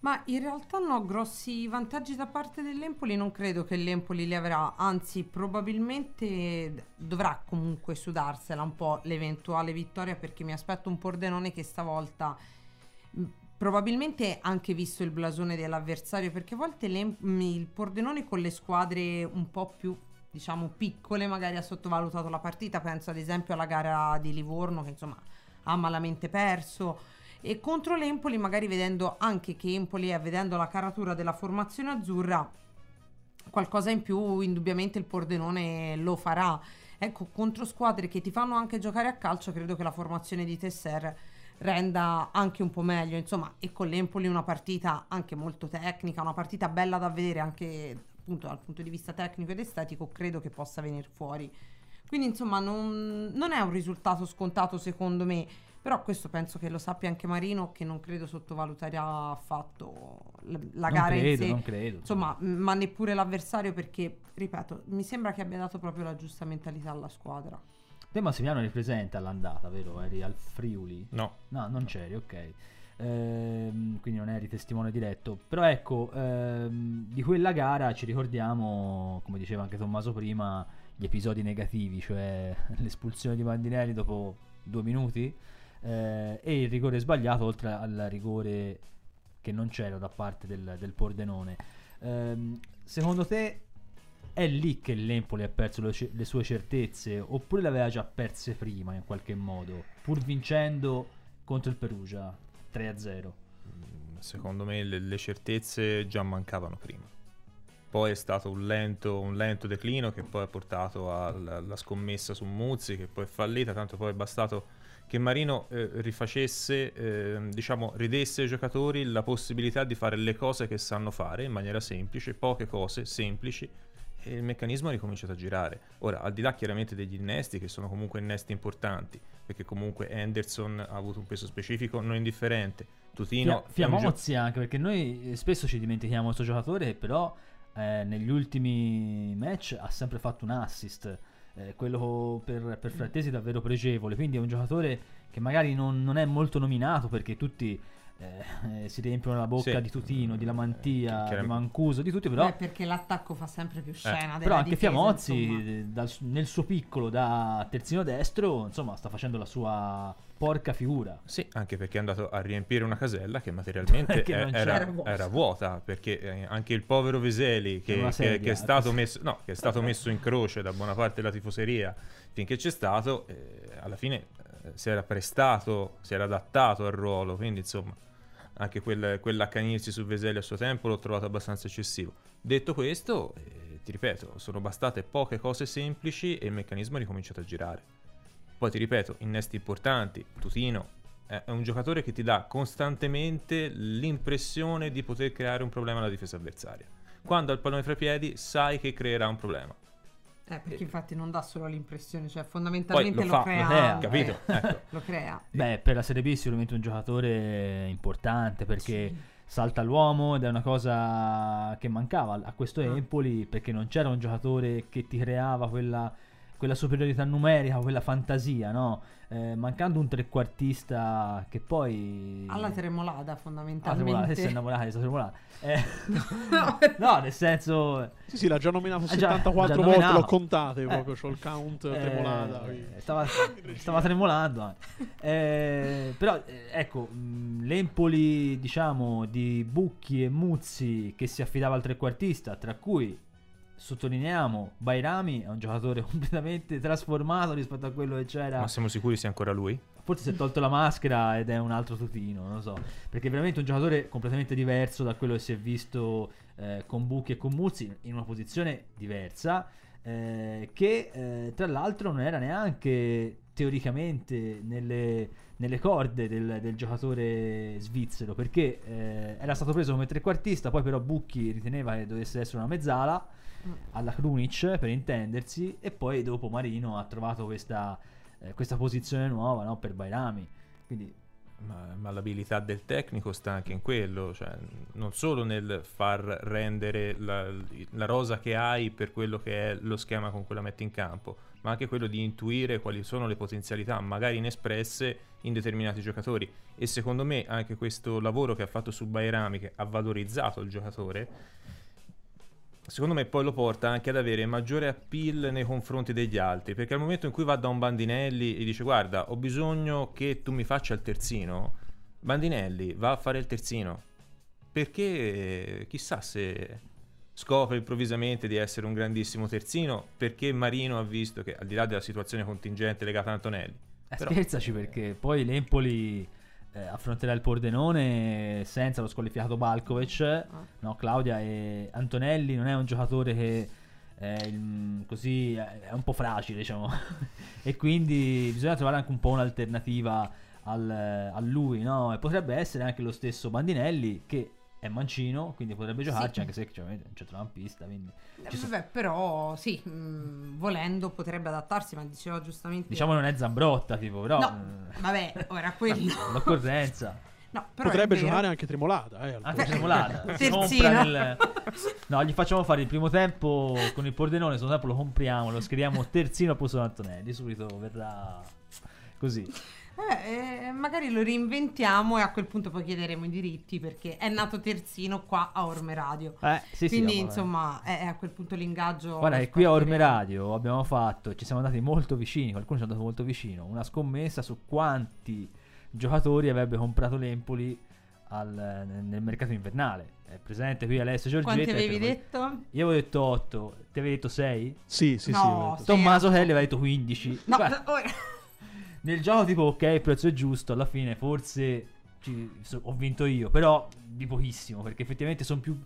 Speaker 2: Ma in realtà no, grossi vantaggi da parte dell'Empoli non credo che l'Empoli li avrà, anzi probabilmente dovrà comunque sudarsela un po' l'eventuale vittoria perché mi aspetto un Pordenone che stavolta probabilmente anche visto il blasone dell'avversario perché a volte il Pordenone con le squadre un po' più diciamo piccole magari ha sottovalutato la partita penso ad esempio alla gara di Livorno che insomma ha malamente perso. E contro l'Empoli, magari vedendo anche che Empoli è vedendo la caratura della formazione azzurra, qualcosa in più indubbiamente il Pordenone lo farà. Ecco, contro squadre che ti fanno anche giocare a calcio, credo che la formazione di Tesser renda anche un po' meglio, insomma, e con l'Empoli una partita anche molto tecnica, una partita bella da vedere anche appunto dal punto di vista tecnico ed estetico, credo che possa venire fuori quindi insomma non, non è un risultato scontato secondo me. Però questo penso che lo sappia anche Marino, che non credo sottovaluterà affatto la, la gara
Speaker 1: credo,
Speaker 2: in sé.
Speaker 1: Non credo.
Speaker 2: Insomma, ma neppure l'avversario perché, ripeto, mi sembra che abbia dato proprio la giusta mentalità alla squadra.
Speaker 1: Te Massimiliano eri presente all'andata, vero? Eri al Friuli?
Speaker 3: No.
Speaker 1: No, non c'eri, ok. Ehm, quindi non eri testimone diretto. Però ecco, ehm, di quella gara ci ricordiamo, come diceva anche Tommaso prima, gli episodi negativi, cioè l'espulsione di Mandinelli dopo due minuti eh, e il rigore sbagliato oltre al rigore che non c'era da parte del, del Pordenone. Eh, secondo te è lì che l'Empoli ha perso le, le, sue certezze oppure le aveva già perse prima in qualche modo, pur vincendo contro il Perugia 3-0?
Speaker 3: Secondo me le, le certezze già mancavano prima poi è stato un lento, un lento declino che poi ha portato alla, scommessa su Muzzi che poi è fallita, tanto poi è bastato che Marino eh, rifacesse, eh, diciamo, ridesse ai giocatori la possibilità di fare le cose che sanno fare in maniera semplice, poche cose semplici e il meccanismo ha ricominciato a girare. Ora, al di là chiaramente degli innesti, che sono comunque innesti importanti, perché comunque Henderson ha avuto un peso specifico non indifferente, Tutino...
Speaker 1: Fia- Fiamozzi gio- anche, perché noi spesso ci dimentichiamo questo giocatore, però eh, negli ultimi match ha sempre fatto un assist. eh, quello per, per Frattesi è davvero pregevole, quindi è un giocatore che magari non, non è molto nominato perché tutti eh, eh, si riempiono la bocca
Speaker 3: Sì.
Speaker 1: di Tutino, di Lamantia,
Speaker 3: Eh, chiaram-
Speaker 1: di Mancuso, di tutti, però,
Speaker 2: Beh, perché l'attacco fa sempre più scena. della
Speaker 1: Eh, però anche
Speaker 2: difesa,
Speaker 1: Fiamozzi eh, dal nel suo piccolo da terzino destro, insomma, sta facendo la sua porca figura.
Speaker 3: Sì, anche perché è andato a riempire una casella che materialmente è- era,
Speaker 2: Era vuota.
Speaker 3: perché eh, anche il povero Veseli che, che- che è stato messo, no, che è stato messo in croce da buona parte della tifoseria finché c'è stato, eh, alla fine eh, si era prestato, si era adattato al ruolo, quindi insomma anche quel, quell'accanirsi su Veseli a suo tempo l'ho trovato abbastanza eccessivo. Detto questo, eh, ti ripeto, sono bastate poche cose semplici e il meccanismo è ricominciato a girare. Poi ti ripeto, innesti importanti, Tutino è un giocatore che ti dà costantemente l'impressione di poter creare un problema alla difesa avversaria. Quando ha il pallone fra i piedi sai che creerà un problema.
Speaker 2: Eh, perché infatti non dà solo l'impressione, cioè
Speaker 3: Poi
Speaker 2: fondamentalmente
Speaker 3: lo
Speaker 2: lo,
Speaker 3: fa,
Speaker 2: crea.
Speaker 1: lo crea,
Speaker 2: anche.
Speaker 3: capito? Ecco.
Speaker 2: Lo crea.
Speaker 1: Beh, per la Serie B sicuramente un giocatore importante perché
Speaker 2: Sì.
Speaker 1: salta l'uomo ed è una cosa che mancava a questo
Speaker 2: Ah.
Speaker 1: Empoli perché non c'era un giocatore che ti creava quella, quella superiorità numerica, quella fantasia, no? Eh, mancando un trequartista che poi...
Speaker 2: Alla Tremolada
Speaker 1: Ah,
Speaker 2: fondamentalmente.
Speaker 1: tremolata, adesso è innamorata di tremolata. Eh,
Speaker 2: No,
Speaker 1: no, nel senso...
Speaker 4: Sì, sì, l'ha già nominato
Speaker 1: Eh, già-
Speaker 4: 74
Speaker 1: già
Speaker 4: volte, l'ho contate
Speaker 1: Eh.
Speaker 4: proprio, c'ho il count
Speaker 1: Eh,
Speaker 4: tremolata. quindi.
Speaker 1: stava, stava tremolando. Eh, però eh, ecco l'Empoli diciamo di Bucchi e Muzzi che si affidava al trequartista tra cui sottolineiamo Bairami è un giocatore completamente trasformato rispetto a quello che c'era
Speaker 3: Ma siamo sicuri sia ancora lui?
Speaker 1: forse si è tolto la maschera ed è un altro tutino, non lo so. Perché è veramente un giocatore completamente diverso da quello che si è visto eh, con Bucchi e con Muzzi in una posizione diversa. eh, che eh, tra l'altro non era neanche teoricamente nelle, nelle corde del, del giocatore svizzero perché eh, era stato preso come trequartista poi però Bucchi riteneva che dovesse essere una mezzala alla Krunic per intendersi e poi dopo Marino ha trovato questa, eh, questa posizione nuova no, per Bairami quindi
Speaker 3: Ma, ma l'abilità del tecnico sta anche in quello, cioè non solo nel far rendere la, la rosa che hai per quello che è lo schema con cui la metti in campo, ma anche quello di intuire quali sono le potenzialità magari inespresse in determinati giocatori. E secondo me anche questo lavoro che ha fatto su Bairami, che ha valorizzato il giocatore, secondo me poi lo porta anche ad avere maggiore appeal nei confronti degli altri perché al momento in cui va da un Bandinelli e dice guarda ho bisogno che tu mi faccia il terzino Bandinelli va a fare il terzino. Perché chissà se scopre improvvisamente di essere un grandissimo terzino perché Marino ha visto che al di là della situazione contingente legata a Antonelli.
Speaker 1: Eh,
Speaker 3: Però-
Speaker 1: scherzaci perché poi l'Empoli eh, affronterà il Pordenone senza lo squalificato Balkovic no, Claudia e Antonelli non è un giocatore che è il- così è è un po' fragile diciamo e quindi bisogna trovare anche un po' un'alternativa al, a lui no? e potrebbe essere anche lo stesso Bandinelli che è mancino quindi potrebbe giocarci
Speaker 2: Sì.
Speaker 1: anche se chiaramente è un centrocampista quindi
Speaker 2: Eh,
Speaker 1: ci
Speaker 2: Vabbè, però sì, mh, volendo potrebbe adattarsi, ma diceva giustamente...
Speaker 1: diciamo non è Zambrotta tipo però
Speaker 2: No,
Speaker 1: eh,
Speaker 2: vabbè, ora quello...
Speaker 1: l'occorrenza
Speaker 2: No,
Speaker 4: Potrebbe giocare anche Tremolata. Eh,
Speaker 1: Anche. Tremolata. Si
Speaker 2: Terzino.
Speaker 1: compra nel- No, gli facciamo fare il primo tempo con il Pordenone, secondo tempo lo compriamo, lo scriviamo terzino al posto di Antonelli, subito verrà così.
Speaker 2: Eh, eh, magari lo reinventiamo e a quel punto poi chiederemo i diritti perché è nato terzino qua a Orme Radio.
Speaker 1: Eh, sì, sì,
Speaker 2: Quindi
Speaker 1: vabbè.
Speaker 2: insomma è, è a quel punto l'ingaggio.
Speaker 1: Guarda qui a Orme. Radio abbiamo fatto, ci siamo andati molto vicini, qualcuno ci è andato molto vicino, una scommessa su quanti giocatori avrebbe comprato l'Empoli al- nel mercato invernale. È presente qui Alessio Giorgetti.
Speaker 2: Quanti avevi detto?
Speaker 1: Io avevo detto 8, ti avevi detto 6?
Speaker 4: Sì, sì,
Speaker 2: No,
Speaker 4: sì.
Speaker 2: sì.
Speaker 1: Tommaso Kelly aveva detto 15.
Speaker 2: No,
Speaker 1: Guarda,
Speaker 2: ora-
Speaker 1: nel gioco tipo ok il prezzo è giusto alla fine forse ci- so- ho vinto io però di pochissimo perché effettivamente sono più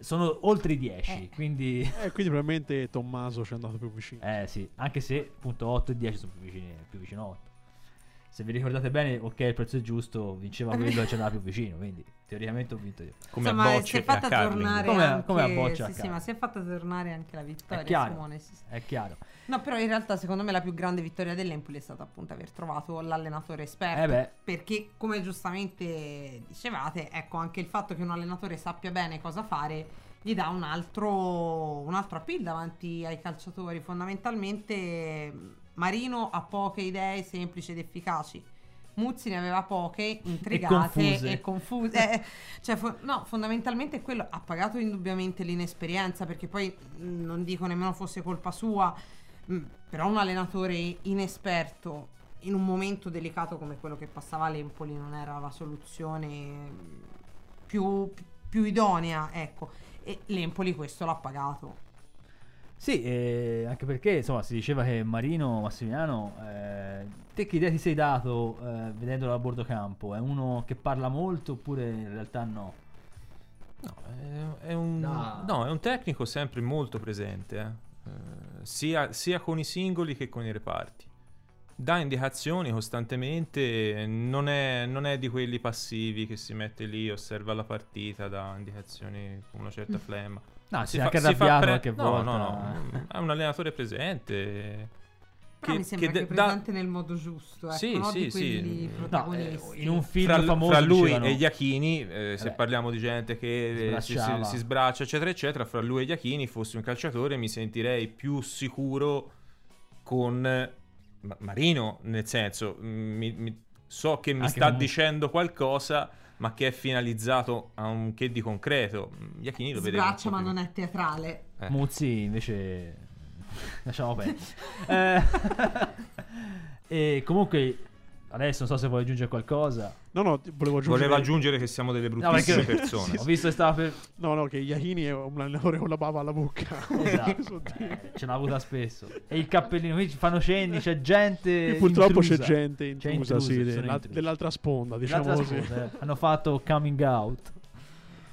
Speaker 1: sono oltre i 10
Speaker 2: Eh.
Speaker 1: quindi
Speaker 4: Eh, quindi probabilmente Tommaso ci è andato più vicino.
Speaker 1: eh sì anche se appunto 8 e 10 sono più vicini più vicino a 8 se vi ricordate bene ok il prezzo è giusto vinceva quello che ci andava più vicino quindi teoricamente ho vinto io
Speaker 3: come
Speaker 2: Insomma,
Speaker 3: a
Speaker 2: si
Speaker 3: Bocce
Speaker 2: è
Speaker 3: e a
Speaker 2: fatta tornare
Speaker 1: Come a-
Speaker 2: anche...
Speaker 1: come a Boccia e a
Speaker 2: sì, sì, ma si è fatta tornare anche la vittoria
Speaker 1: è chiaro
Speaker 2: Simone, sì, sì.
Speaker 1: è chiaro
Speaker 2: No, però in realtà secondo me la più grande vittoria dell'Empoli è stata appunto aver trovato l'allenatore esperto.
Speaker 1: Eh.
Speaker 2: Perché come giustamente dicevate, ecco anche il fatto che un allenatore sappia bene cosa fare gli dà un altro, un altro appeal davanti ai calciatori. Fondamentalmente Marino ha poche idee semplici ed efficaci. Muzzi ne aveva poche, intrigate e confuse. Eh, cioè, fo- no, fondamentalmente quello ha pagato indubbiamente l'inesperienza, perché poi mh, non dico nemmeno fosse colpa sua, mh, però un allenatore inesperto in un momento delicato come quello che passava l'Empoli non era la soluzione più, più idonea, ecco. E l'Empoli questo l'ha pagato.
Speaker 1: Sì, eh, anche perché insomma si diceva che Marino Massimiliano, eh, te che idea ti sei dato eh, vedendolo a bordo campo? È uno che parla molto oppure in realtà no?
Speaker 3: No, è, è un,
Speaker 1: No.
Speaker 3: no, è un tecnico sempre molto presente, eh. Eh, sia, sia con i singoli che con i reparti. Dà indicazioni costantemente, non è, non è di quelli passivi che si mette lì, osserva la partita, dà indicazioni con una certa flemma.
Speaker 1: No, si,
Speaker 3: Si
Speaker 1: è
Speaker 3: fa-
Speaker 1: anche arrabbiato
Speaker 3: pre-
Speaker 1: qualche
Speaker 3: no,
Speaker 1: volta.
Speaker 3: no, no, è un allenatore presente.
Speaker 2: Però
Speaker 3: che-
Speaker 2: mi sembra che,
Speaker 3: che
Speaker 2: presente nel modo giusto, ecco,
Speaker 3: Sì,
Speaker 2: no?
Speaker 3: sì, sì.
Speaker 1: No, eh,
Speaker 2: protagonisti.
Speaker 1: in un film
Speaker 3: fra,
Speaker 1: famoso
Speaker 3: fra lui
Speaker 1: dicevano-
Speaker 3: e Iachini, eh, se
Speaker 1: Vabbè.
Speaker 3: parliamo di gente che eh, si, si- si sbraccia, eccetera, eccetera, fra lui e Iachini, fossi un calciatore, mi sentirei più sicuro con Ma- Marino, nel senso, mm, mi- mi- so che mi
Speaker 1: Anche
Speaker 3: sta
Speaker 1: comunque-
Speaker 3: dicendo qualcosa, ma che è finalizzato a un che di concreto. Iachini lo un
Speaker 2: Sbraccia ma
Speaker 3: più-
Speaker 2: non è teatrale.
Speaker 3: eh.
Speaker 1: Muzzi invece lasciamo perdere. Eh, e comunque adesso non so se vuoi aggiungere qualcosa.
Speaker 4: No, no, volevo aggiungere...
Speaker 3: Voleva aggiungere che siamo delle
Speaker 1: No,
Speaker 3: bruttissime
Speaker 1: perché-
Speaker 3: persone.
Speaker 1: Ho visto che stava per
Speaker 4: No, no, che Iachini è un allenatore con la bava alla bocca.
Speaker 1: Esatto. Eh, ce l'ha avuta spesso. E il cappellino, qui ci fanno cenni, c'è gente.
Speaker 4: Qui purtroppo
Speaker 1: intrusa.
Speaker 4: c'è gente
Speaker 1: C'è
Speaker 4: intrusa,
Speaker 1: intrusa,
Speaker 4: sì, della- dell'altra sponda, diciamo così.
Speaker 1: scusa, eh, Hanno fatto coming out.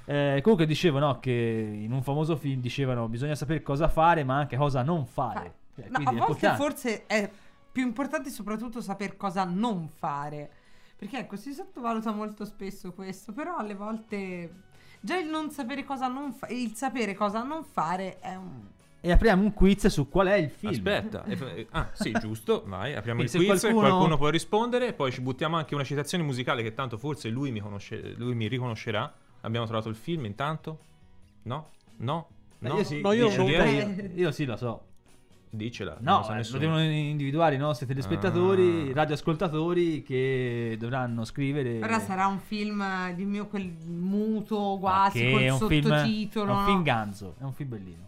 Speaker 1: Eh, comunque dicevo no, che in un famoso film dicevano bisogna sapere cosa fare ma anche cosa non fare.
Speaker 2: No,
Speaker 1: quindi
Speaker 2: a
Speaker 1: è
Speaker 2: volte
Speaker 1: importante.
Speaker 2: forse è più importante soprattutto saper cosa non fare. Perché ecco, si sottovaluta molto spesso questo, però alle volte già il non sapere cosa non fare, il sapere cosa non fare è un...
Speaker 1: E apriamo un quiz su qual è il film.
Speaker 3: Aspetta, e fa- e- ah sì, giusto, vai, apriamo il
Speaker 1: Se
Speaker 3: quiz,
Speaker 1: qualcuno-
Speaker 3: qualcuno... può rispondere, poi ci buttiamo anche una citazione musicale che tanto forse lui mi, conosce, lui mi riconoscerà. Abbiamo trovato il film intanto? No? No?
Speaker 1: Eh,
Speaker 3: No?
Speaker 1: io sì,
Speaker 4: No, io
Speaker 1: io, io sì lo so.
Speaker 3: Dicela.
Speaker 1: No,
Speaker 3: non sa
Speaker 1: eh, lo devono individuare i nostri telespettatori,
Speaker 3: Ah.
Speaker 1: radioascoltatori che dovranno scrivere.
Speaker 2: Ora sarà un film eh, di mio quel muto quasi col
Speaker 1: è un film, è
Speaker 2: sottotitolo.
Speaker 1: un
Speaker 2: no?
Speaker 1: film ganzo, è un film bellino.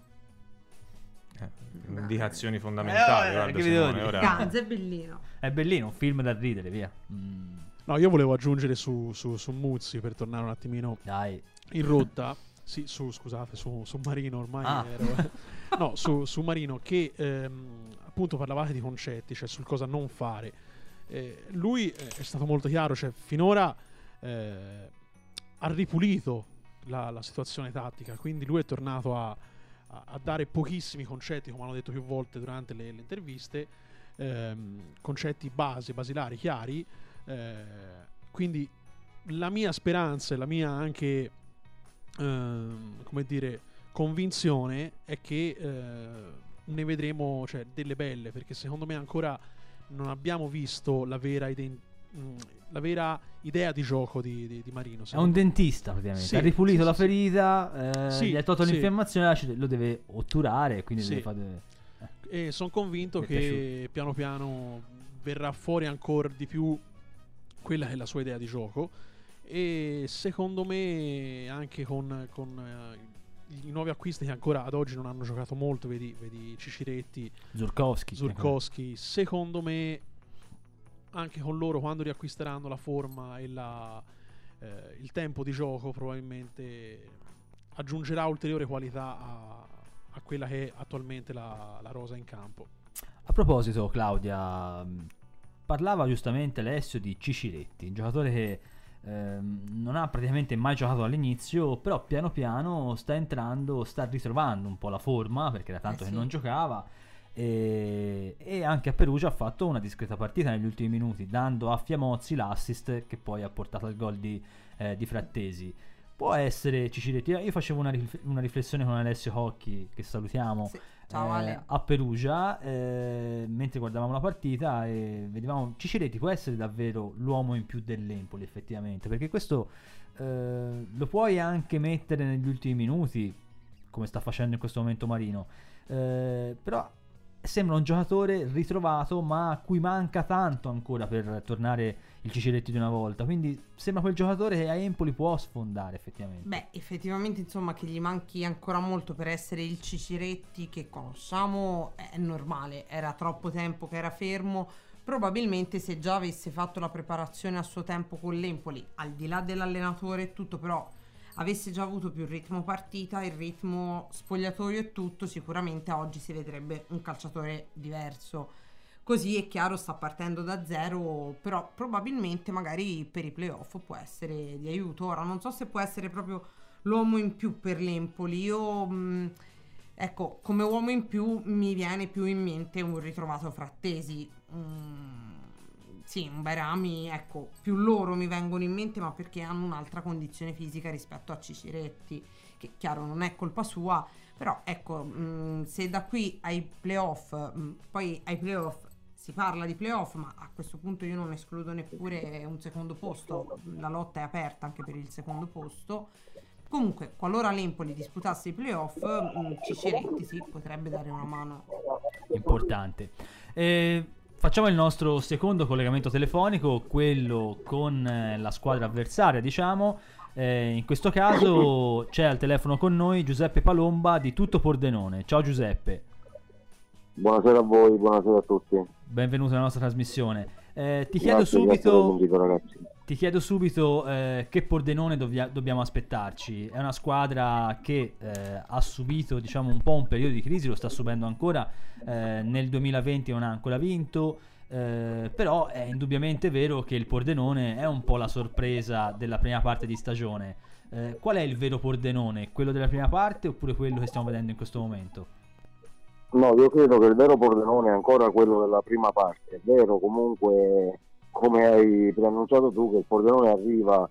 Speaker 3: Eh, indicazioni fondamentali,
Speaker 1: Eh,
Speaker 3: guarda
Speaker 1: che
Speaker 3: Simone, ora...
Speaker 2: Ganzo è bellino.
Speaker 1: È bellino, un film da ridere, via. Mm,
Speaker 4: No, io volevo aggiungere su, su, su Muzzi per tornare un attimino
Speaker 1: dai.
Speaker 4: in rotta. Sì, su, scusate, su, su Marino ormai
Speaker 1: Ah.
Speaker 4: ero- No, su, su Marino che ehm, appunto parlavate di concetti, cioè sul cosa non fare. Eh, lui eh, è stato molto chiaro, cioè finora eh, ha ripulito la, la situazione tattica, quindi lui è tornato a, a- a dare pochissimi concetti, come hanno detto più volte durante le, le interviste, ehm, concetti base, basilari, chiari. eh, quindi la mia speranza e la mia anche ehm, come dire convinzione è che eh, ne vedremo cioè, delle belle perché secondo me ancora non abbiamo visto la vera, iden- mm, la vera idea di gioco di, di- di Marino
Speaker 1: È un dentista praticamente.
Speaker 4: Sì,
Speaker 1: ha ripulito
Speaker 4: sì,
Speaker 1: la ferita, eh,
Speaker 4: Sì,
Speaker 1: gli ha tolto l'infiammazione, lo deve otturare. Quindi deve fare.
Speaker 4: e sono convinto che piano piano verrà fuori ancora di più quella che è la sua idea di gioco e secondo me anche con, con, eh, i nuovi acquisti che ancora ad oggi non hanno giocato molto vedi, vedi Ciciretti
Speaker 1: Zurkowski.
Speaker 4: Zurkowski secondo me anche con loro quando riacquisteranno la forma e la, eh, il tempo di gioco probabilmente aggiungerà ulteriore qualità a, a quella che è attualmente la, la rosa in campo
Speaker 1: A proposito, Claudia, mh, parlava giustamente Alessio di Ciciretti, un giocatore che non ha praticamente mai giocato all'inizio, però piano piano sta entrando, sta ritrovando un po' la forma, perché era tanto
Speaker 2: Eh
Speaker 1: che
Speaker 2: sì.
Speaker 1: non giocava. E, e anche a Perugia ha fatto una discreta partita negli ultimi minuti, dando a Fiamozzi l'assist che poi ha portato al gol di, eh, di Frattesi. Può essere Ciciretti. Io facevo una, rif- una riflessione con Alessio Cocchi, che salutiamo
Speaker 2: Sì. Ciao
Speaker 1: eh,
Speaker 2: Ale.
Speaker 1: a Perugia eh, mentre guardavamo la partita e vedevamo Ciciretti può essere davvero l'uomo in più dell'Empoli effettivamente perché questo eh, lo puoi anche mettere negli ultimi minuti come sta facendo in questo momento Marino. Eh, però sembra un giocatore ritrovato, ma a cui manca tanto ancora per tornare il Ciciretti di una volta. Quindi sembra quel giocatore che a Empoli può sfondare effettivamente.
Speaker 2: Beh, effettivamente, insomma, che gli manchi ancora molto per essere il Ciciretti che conosciamo è normale. Era troppo tempo che era fermo. Probabilmente se già avesse fatto la preparazione a suo tempo con l'Empoli, al di là dell'allenatore e tutto, però avesse già avuto più ritmo partita, il ritmo spogliatoio e tutto, sicuramente oggi si vedrebbe un calciatore diverso. Così è chiaro, sta partendo da zero, però probabilmente magari per i playoff può essere di aiuto. Ora non so se può essere proprio l'uomo in più per l'Empoli. Io, mh, ecco, come uomo in più mi viene più in mente un ritrovato Frattesi. Mm, sì, un Bairami, ecco, più loro mi vengono in mente, ma perché hanno un'altra condizione fisica rispetto a Ciciretti, che chiaro non è colpa sua, però ecco, mh, se da qui ai playoff, mh, poi ai playoff si parla di playoff, ma a questo punto io non escludo neppure un secondo posto, la lotta è aperta anche per il secondo posto. Comunque, qualora l'Empoli disputasse i playoff, mh, Ciciretti sì, potrebbe dare una mano.
Speaker 1: Importante. Eh, Facciamo il nostro secondo collegamento telefonico, quello con eh, la squadra avversaria, diciamo. Eh, in questo caso c'è al telefono con noi Giuseppe Palomba di Tutto Pordenone. Ciao Giuseppe.
Speaker 6: Buonasera a voi, buonasera a tutti.
Speaker 1: Benvenuto alla nostra trasmissione. Eh, ti, chiedo grazie, subito, grazie ti chiedo subito eh, che Pordenone dovia- dobbiamo aspettarci. È una squadra che eh, ha subito diciamo, un po' un periodo di crisi, lo sta subendo ancora. Eh, nel 2020 non ha ancora vinto. Eh, però è indubbiamente vero che il Pordenone è un po' la sorpresa della prima parte di stagione. Eh, qual è il vero Pordenone? Quello della prima parte oppure quello che stiamo vedendo in questo momento?
Speaker 6: No, io credo che il vero Pordenone è ancora quello della prima parte. È vero comunque, come hai preannunciato tu, che il Pordenone arriva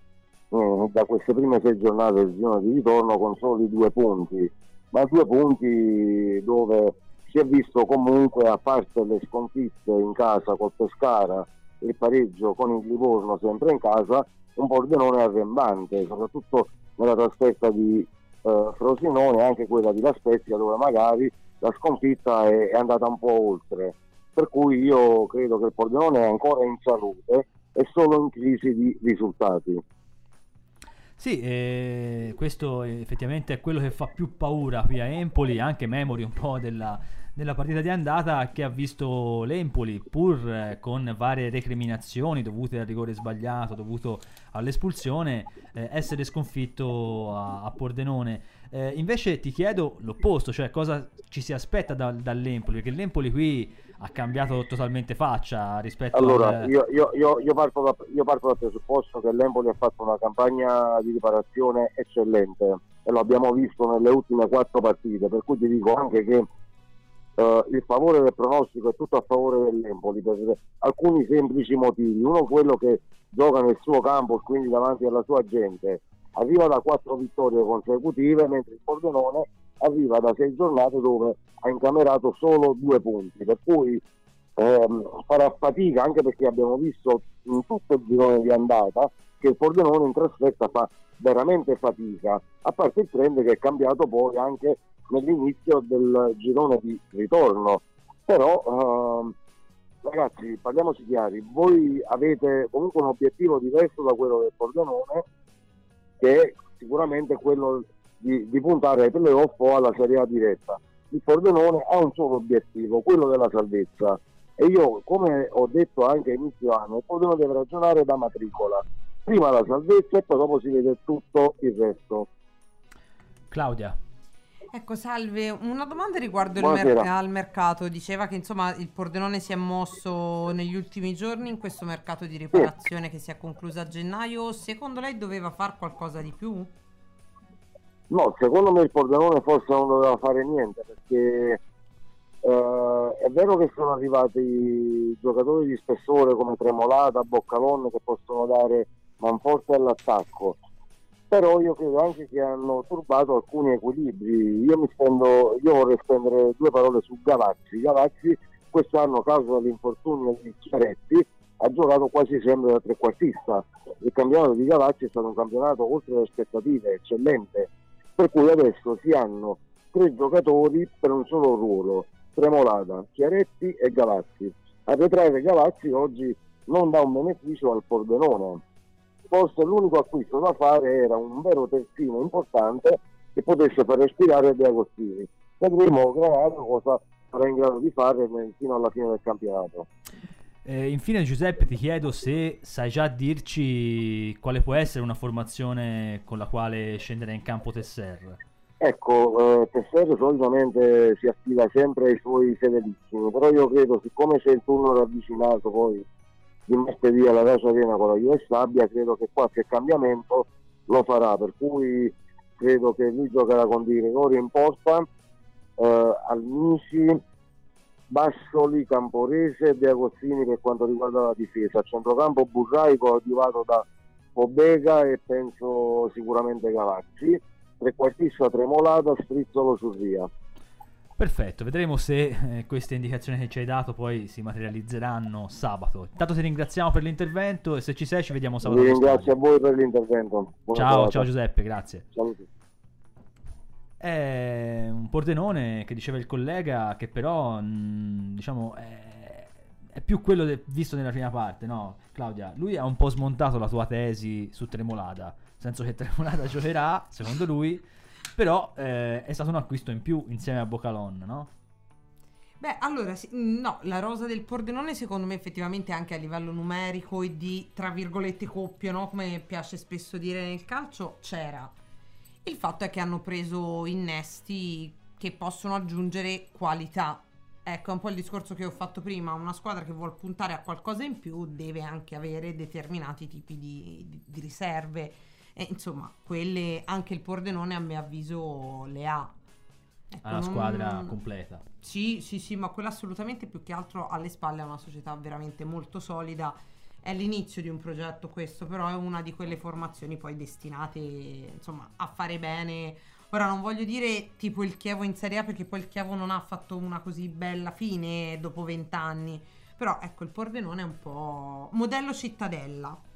Speaker 6: eh, da queste prime sei giornate del girone di ritorno con soli due punti, ma due punti dove si è visto comunque, a parte le sconfitte in casa col Pescara e il pareggio con il Livorno sempre in casa, un Pordenone arrembante, soprattutto nella trasferta di eh, Frosinone e anche quella di La Spezia dove magari la sconfitta è, è, andata un po' oltre. Per cui io credo che il Pordenone è ancora in salute e solo in crisi di risultati.
Speaker 1: Sì, eh, questo effettivamente è quello che fa più paura qui a Empoli, anche Memori un po' della, della partita di andata che ha visto l'Empoli, pur eh, con varie recriminazioni dovute al rigore sbagliato, dovuto all'espulsione, eh, essere sconfitto a, a Pordenone. Eh, invece ti chiedo l'opposto, cioè cosa ci si aspetta da, dall'Empoli, perché l'Empoli qui ha cambiato totalmente faccia rispetto
Speaker 6: allora, al... io, io, io, io, parto da, io parto dal presupposto che l'Empoli ha fatto una campagna di riparazione eccellente e lo abbiamo visto nelle ultime quattro partite, per cui ti dico anche che Uh, il favore del pronostico è tutto a favore dell'Empoli per alcuni semplici motivi. Uno quello che gioca nel suo campo e quindi davanti alla sua gente arriva da quattro vittorie consecutive, mentre il Pordenone arriva da sei giornate dove ha incamerato solo due punti, per cui ehm, farà fatica anche perché abbiamo visto in tutto il girone di andata che il Pordenone in trasferta fa veramente fatica, a parte il trend che è cambiato poi anche nell'inizio del girone di ritorno. Però ehm, ragazzi, parliamoci chiari, voi avete comunque un obiettivo diverso da quello del Pordenone che è sicuramente quello di, di puntare ai playoff o alla Serie A diretta. Il Pordenone ha un solo obiettivo, quello della salvezza. E io, come ho detto anche inizio anno, il Pordenone deve ragionare da matricola. Prima la salvezza e poi dopo si vede tutto il resto.
Speaker 1: Claudia.
Speaker 2: Ecco, salve, una domanda riguardo mer- al mercato. Diceva che insomma il Pordenone si è mosso negli ultimi giorni in questo mercato di riparazione sì. che si è concluso a gennaio. Secondo lei doveva fare qualcosa di più?
Speaker 6: No, secondo me il Pordenone forse non doveva fare niente perché eh, è vero che sono arrivati giocatori di spessore come Tremolata, Boccalon che possono dare manforte all'attacco però io credo anche che hanno turbato alcuni equilibri. Io, spendo, io vorrei spendere due parole su Gavazzi. Gavazzi quest'anno, a causa dell'infortunio di Chiaretti, ha giocato quasi sempre da trequartista. Il campionato di Gavazzi è stato un campionato oltre le aspettative, eccellente, per cui adesso si hanno tre giocatori per un solo ruolo, Tremolata, Chiaretti e Gavazzi. Arretrare Gavazzi oggi non dà un beneficio al Pordenone. Forse l'unico acquisto da fare era un vero terzino importante che potesse far respirare De Agostini. Vedremo Granato cosa sarà in grado di fare fino alla fine del campionato.
Speaker 1: Eh, infine Giuseppe ti chiedo se sai già dirci quale può essere una formazione con la quale scendere in campo Tesser.
Speaker 6: Ecco, eh, Tesser solitamente si affida sempre ai suoi fedelissimi, però io credo, siccome c'è il turno ravvicinato poi di martedì alla Rosa Arena con la Juve Sabbia, credo che qualche cambiamento lo farà, per cui credo che lui giocherà con Di Gregorio in porta, eh, Almisi, Bassoli, Camporese e De Agostini per quanto riguarda la difesa. A centrocampo Burraico arrivato da Pobega e penso sicuramente Gavazzi. Trequartista Tremolata, Strizzolo Surria.
Speaker 1: Perfetto, vedremo se eh, queste indicazioni che ci hai dato poi si materializzeranno sabato. Intanto ti ringraziamo per l'intervento e se ci sei ci vediamo sabato.
Speaker 6: Vi ringrazio a voi per l'intervento.
Speaker 1: Buona ciao, serata. ciao Giuseppe, grazie. Saluti. È un Pordenone che diceva il collega che però mh, diciamo è, è, più quello de- visto nella prima parte, no? Claudia, lui ha un po' smontato la tua tesi su Tremolada, nel senso che Tremolada giocherà, secondo lui, però eh, è stato un acquisto in più insieme a Bocalon, no?
Speaker 2: Beh, allora, no, la rosa del Pordenone secondo me effettivamente anche a livello numerico e di, tra virgolette, coppia, no? Come piace spesso dire nel calcio, c'era il fatto è che hanno preso innesti che possono aggiungere qualità. Ecco, è un po' il discorso che ho fatto prima, una squadra che vuole puntare a qualcosa in più deve anche avere determinati tipi di, di, di riserve. E, insomma, quelle anche il Pordenone a mio avviso le ha.
Speaker 1: Ecco, ha una non... squadra completa.
Speaker 2: Sì, sì, sì, ma quella assolutamente più che altro alle spalle è una società veramente molto solida è l'inizio di un progetto questo, però è una di quelle formazioni poi destinate insomma, a fare bene. Ora non voglio dire tipo il Chievo in Serie A perché poi il Chievo non ha fatto una così bella fine dopo vent'anni, però ecco il Pordenone è un po' modello cittadella.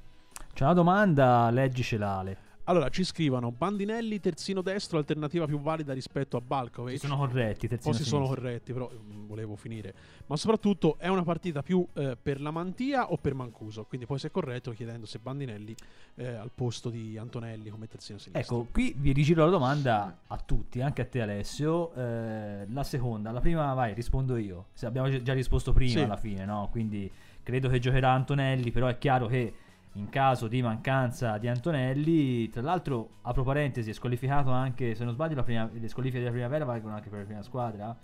Speaker 1: C'è una domanda, leggicela Ale.
Speaker 4: Allora, ci scrivono Bandinelli, terzino destro, alternativa più valida rispetto a Balkovic.
Speaker 1: Si sono corretti, terzino
Speaker 4: si sono corretti, però mh, mm, volevo finire. Ma soprattutto è una partita più eh, per la Mantia o per Mancuso? Quindi poi si è corretto chiedendo se Bandinelli eh, al posto di Antonelli come terzino sinistro.
Speaker 1: Ecco, qui vi rigiro la domanda a tutti, anche a te Alessio. Eh, la seconda, la prima vai, rispondo io. Se abbiamo già risposto prima sì. alla fine, no? Quindi credo che giocherà Antonelli, però è chiaro che in caso di mancanza di Antonelli. Tra l'altro, apro parentesi, è squalificato anche, se non sbaglio, prima, le squalifiche della primavera valgono anche per la prima squadra?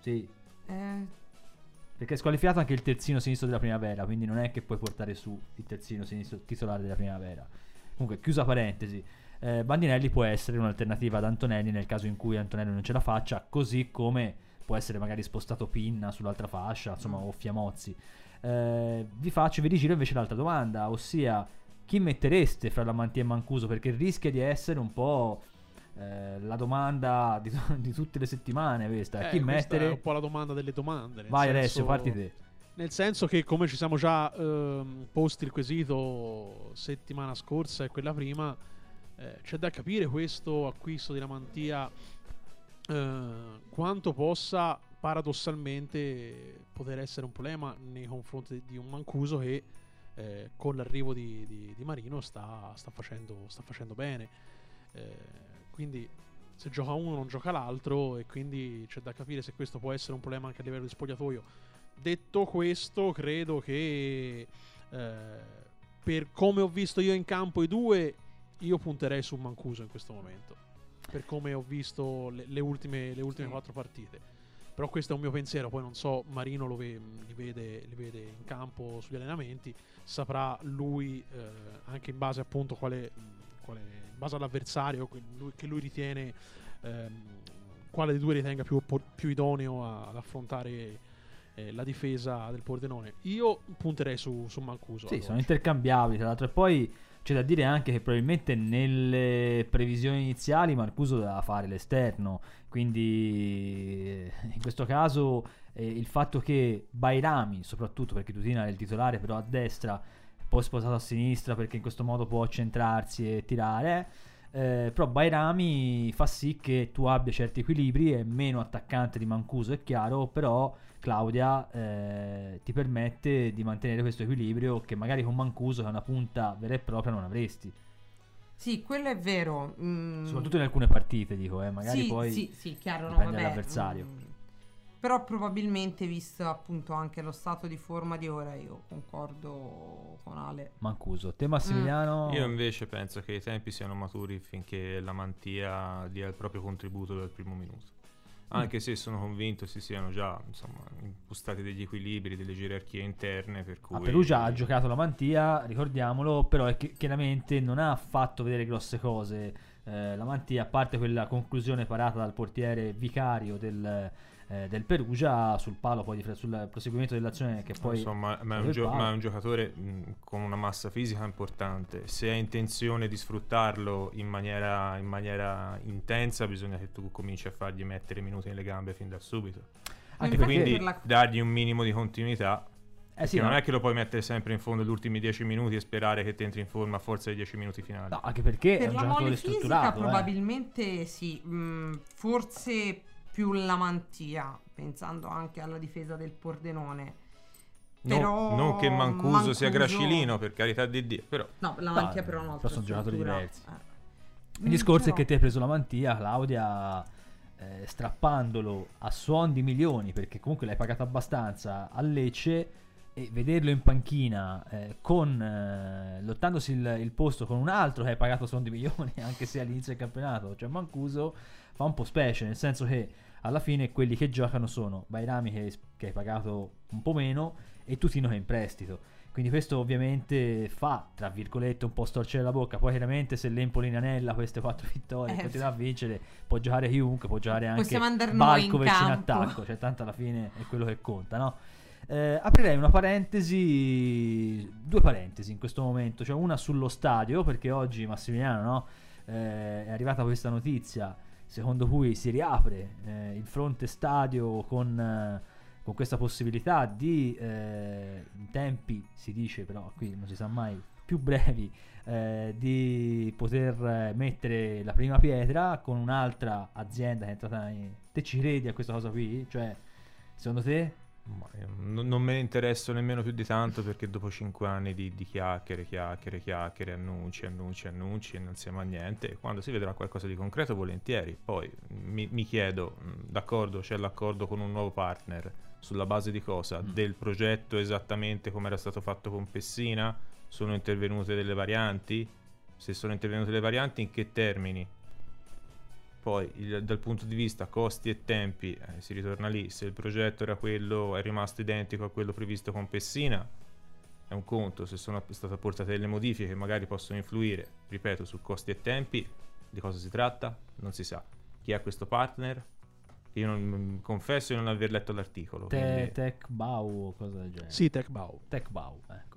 Speaker 1: Sì. Eh. Perché è squalificato anche il terzino sinistro della primavera, quindi non è che puoi portare su il terzino sinistro titolare della primavera. Comunque, chiusa parentesi. Eh, Bandinelli può essere un'alternativa ad Antonelli nel caso in cui Antonelli non ce la faccia, così come può essere magari spostato Pinna sull'altra fascia, insomma, o Fiamozzi. Eh, vi faccio, vi rigiro invece l'altra domanda, ossia chi mettereste fra la Mantia e Mancuso? Perché rischia di essere un po' eh, la domanda di, di, tutte le settimane questa.
Speaker 4: Eh,
Speaker 1: chi
Speaker 4: questa
Speaker 1: mettere?
Speaker 4: È un po' la domanda delle domande.
Speaker 1: Vai
Speaker 4: senso,
Speaker 1: Alessio, parti te.
Speaker 4: Nel senso che come ci siamo già ehm, posti il quesito settimana scorsa e quella prima, eh, c'è da capire questo acquisto di Lamantia eh, quanto possa paradossalmente poter essere un problema nei confronti di un Mancuso che eh, con l'arrivo di, di, di Marino sta, sta, facendo, sta, facendo, bene. Eh, quindi se gioca uno non gioca l'altro e quindi c'è da capire se questo può essere un problema anche a livello di spogliatoio. Detto questo, credo che eh, per come ho visto io in campo i due, io punterei su Mancuso in questo momento. Per come ho visto le, le ultime, le ultime quattro partite però questo è un mio pensiero, poi non so, Marino ve- li, vede, li, vede, in campo sugli allenamenti, saprà lui, eh, anche in base appunto quale, quale, in base all'avversario che lui ritiene, ehm, quale dei due ritenga più, più idoneo ad affrontare eh, la difesa del Pordenone. Io punterei su, su Mancuso.
Speaker 1: Sì, sono intercambiabili tra l'altro e poi c'è da dire anche che probabilmente nelle previsioni iniziali Marcuso doveva fare l'esterno, quindi eh, in questo caso eh, il fatto che Bairami, soprattutto perché Tutina è il titolare però a destra, poi sposato a sinistra perché in questo modo può centrarsi e tirare, Eh, però Bairami fa sì che tu abbia certi equilibri, è meno attaccante di Mancuso, è chiaro, però Claudia eh, ti permette di mantenere questo equilibrio che magari con Mancuso, che è una punta vera e propria, non avresti.
Speaker 2: Sì, quello è vero. mm,
Speaker 1: Soprattutto in alcune partite, dico, eh, magari
Speaker 2: sì,
Speaker 1: poi
Speaker 2: sì, sì, chiaro, no,
Speaker 1: dipende
Speaker 2: vabbè,
Speaker 1: dall'avversario.
Speaker 2: mm, però probabilmente, visto appunto anche lo stato di forma di ora, io concordo con Ale.
Speaker 1: Mancuso. Te Massimiliano?
Speaker 3: Io invece penso che i tempi siano maturi finché la mantia dia il proprio contributo dal primo minuto. Anche se sono convinto si siano già insomma, impostati degli equilibri, delle gerarchie interne. Per cui
Speaker 1: A Perugia ha giocato la Mantia, ricordiamolo, però è che chiaramente non ha fatto vedere grosse cose. Eh, la Mantia, a parte quella conclusione parata dal portiere vicario del, eh, del Perugia sul palo, poi di fre- sul proseguimento dell'azione che poi...
Speaker 3: Insomma, ma è, un gio- ma è un giocatore mh, con una massa fisica importante. Se hai intenzione di sfruttarlo in maniera, in maniera intensa, bisogna che tu cominci a fargli mettere minuti nelle gambe fin da subito.
Speaker 1: Anche.
Speaker 3: Quindi
Speaker 2: per la-
Speaker 3: dargli un minimo di continuità.
Speaker 1: Eh sì,
Speaker 3: non
Speaker 1: no,
Speaker 3: è che lo puoi mettere sempre in fondo gli ultimi 10 minuti e sperare che ti entri in forma a forza dei 10 minuti finali.
Speaker 1: no, anche perché è
Speaker 2: Per
Speaker 1: un
Speaker 2: la
Speaker 1: giocatore
Speaker 2: mole fisica
Speaker 1: strutturato. eh.
Speaker 2: probabilmente sì, mm, forse più la mantia, pensando anche alla difesa del Pordenone.
Speaker 3: Non-
Speaker 2: Però
Speaker 3: non che Mancuso, sia
Speaker 2: Mancuso-
Speaker 3: grascilino, per carità di Dio, però
Speaker 2: No, la
Speaker 1: No,
Speaker 2: mantia però è un'altra
Speaker 1: però sono giocatori diversi.
Speaker 2: Eh.
Speaker 1: Il discorso
Speaker 2: Mm,
Speaker 1: è che te hai preso la mantia, Claudia, eh, strappandolo a suon di milioni, perché comunque l'hai pagato abbastanza a Lecce, e vederlo in panchina eh, con, eh, lottandosi il, il posto con un altro che hai pagato a suon di milioni, anche se all'inizio del campionato, cioè Mancuso, fa un po' specie, nel senso che alla fine quelli che giocano sono Bairami che, che hai pagato un po' meno e Tutino che è in prestito. Quindi questo ovviamente fa, tra virgolette, un po' storcere la bocca. Poi chiaramente se l'Empoli inanella queste quattro vittorie
Speaker 2: Eh,
Speaker 1: continua a vincere, può giocare chiunque, può giocare anche
Speaker 2: noi in
Speaker 1: in, attacco, cioè tanto alla fine è quello che conta, no? Eh, aprirei una parentesi, due parentesi in questo momento, cioè una sullo stadio, perché oggi Massimiliano no, eh, è arrivata questa notizia secondo cui si riapre eh, il fronte stadio con, eh, con questa possibilità di, eh, in tempi si dice però qui non si sa mai, più brevi, eh, di poter eh, mettere la prima pietra con un'altra azienda che è entrata in... Te ci credi a questa cosa qui? Cioè, secondo te?
Speaker 3: Io non, non me ne interesso nemmeno più di tanto perché dopo 5 anni di, di chiacchiere, chiacchiere, chiacchiere, annunci, annunci, annunci e non siamo a niente, quando si vedrà qualcosa di concreto volentieri. Poi mi, mi chiedo, mh, d'accordo, c'è l'accordo con un nuovo partner, sulla base di cosa?
Speaker 1: Mm.
Speaker 3: Del progetto esattamente come era stato fatto con Pessina? Sono intervenute delle varianti? Se sono intervenute le varianti in che termini? Poi il- dal punto di vista costi e tempi eh, si ritorna lì, se il progetto era quello, è rimasto identico a quello previsto con Pessina, è un conto, se sono state apportate delle modifiche che magari possono influire, ripeto, su costi e tempi, di cosa si tratta? Non si sa. Chi è questo partner? Io non, confesso di non aver letto l'articolo.
Speaker 1: Te,
Speaker 3: quindi-
Speaker 1: Tech Bau o cosa del genere?
Speaker 4: Sì, Tech Bau.
Speaker 1: Tech Bau, ecco.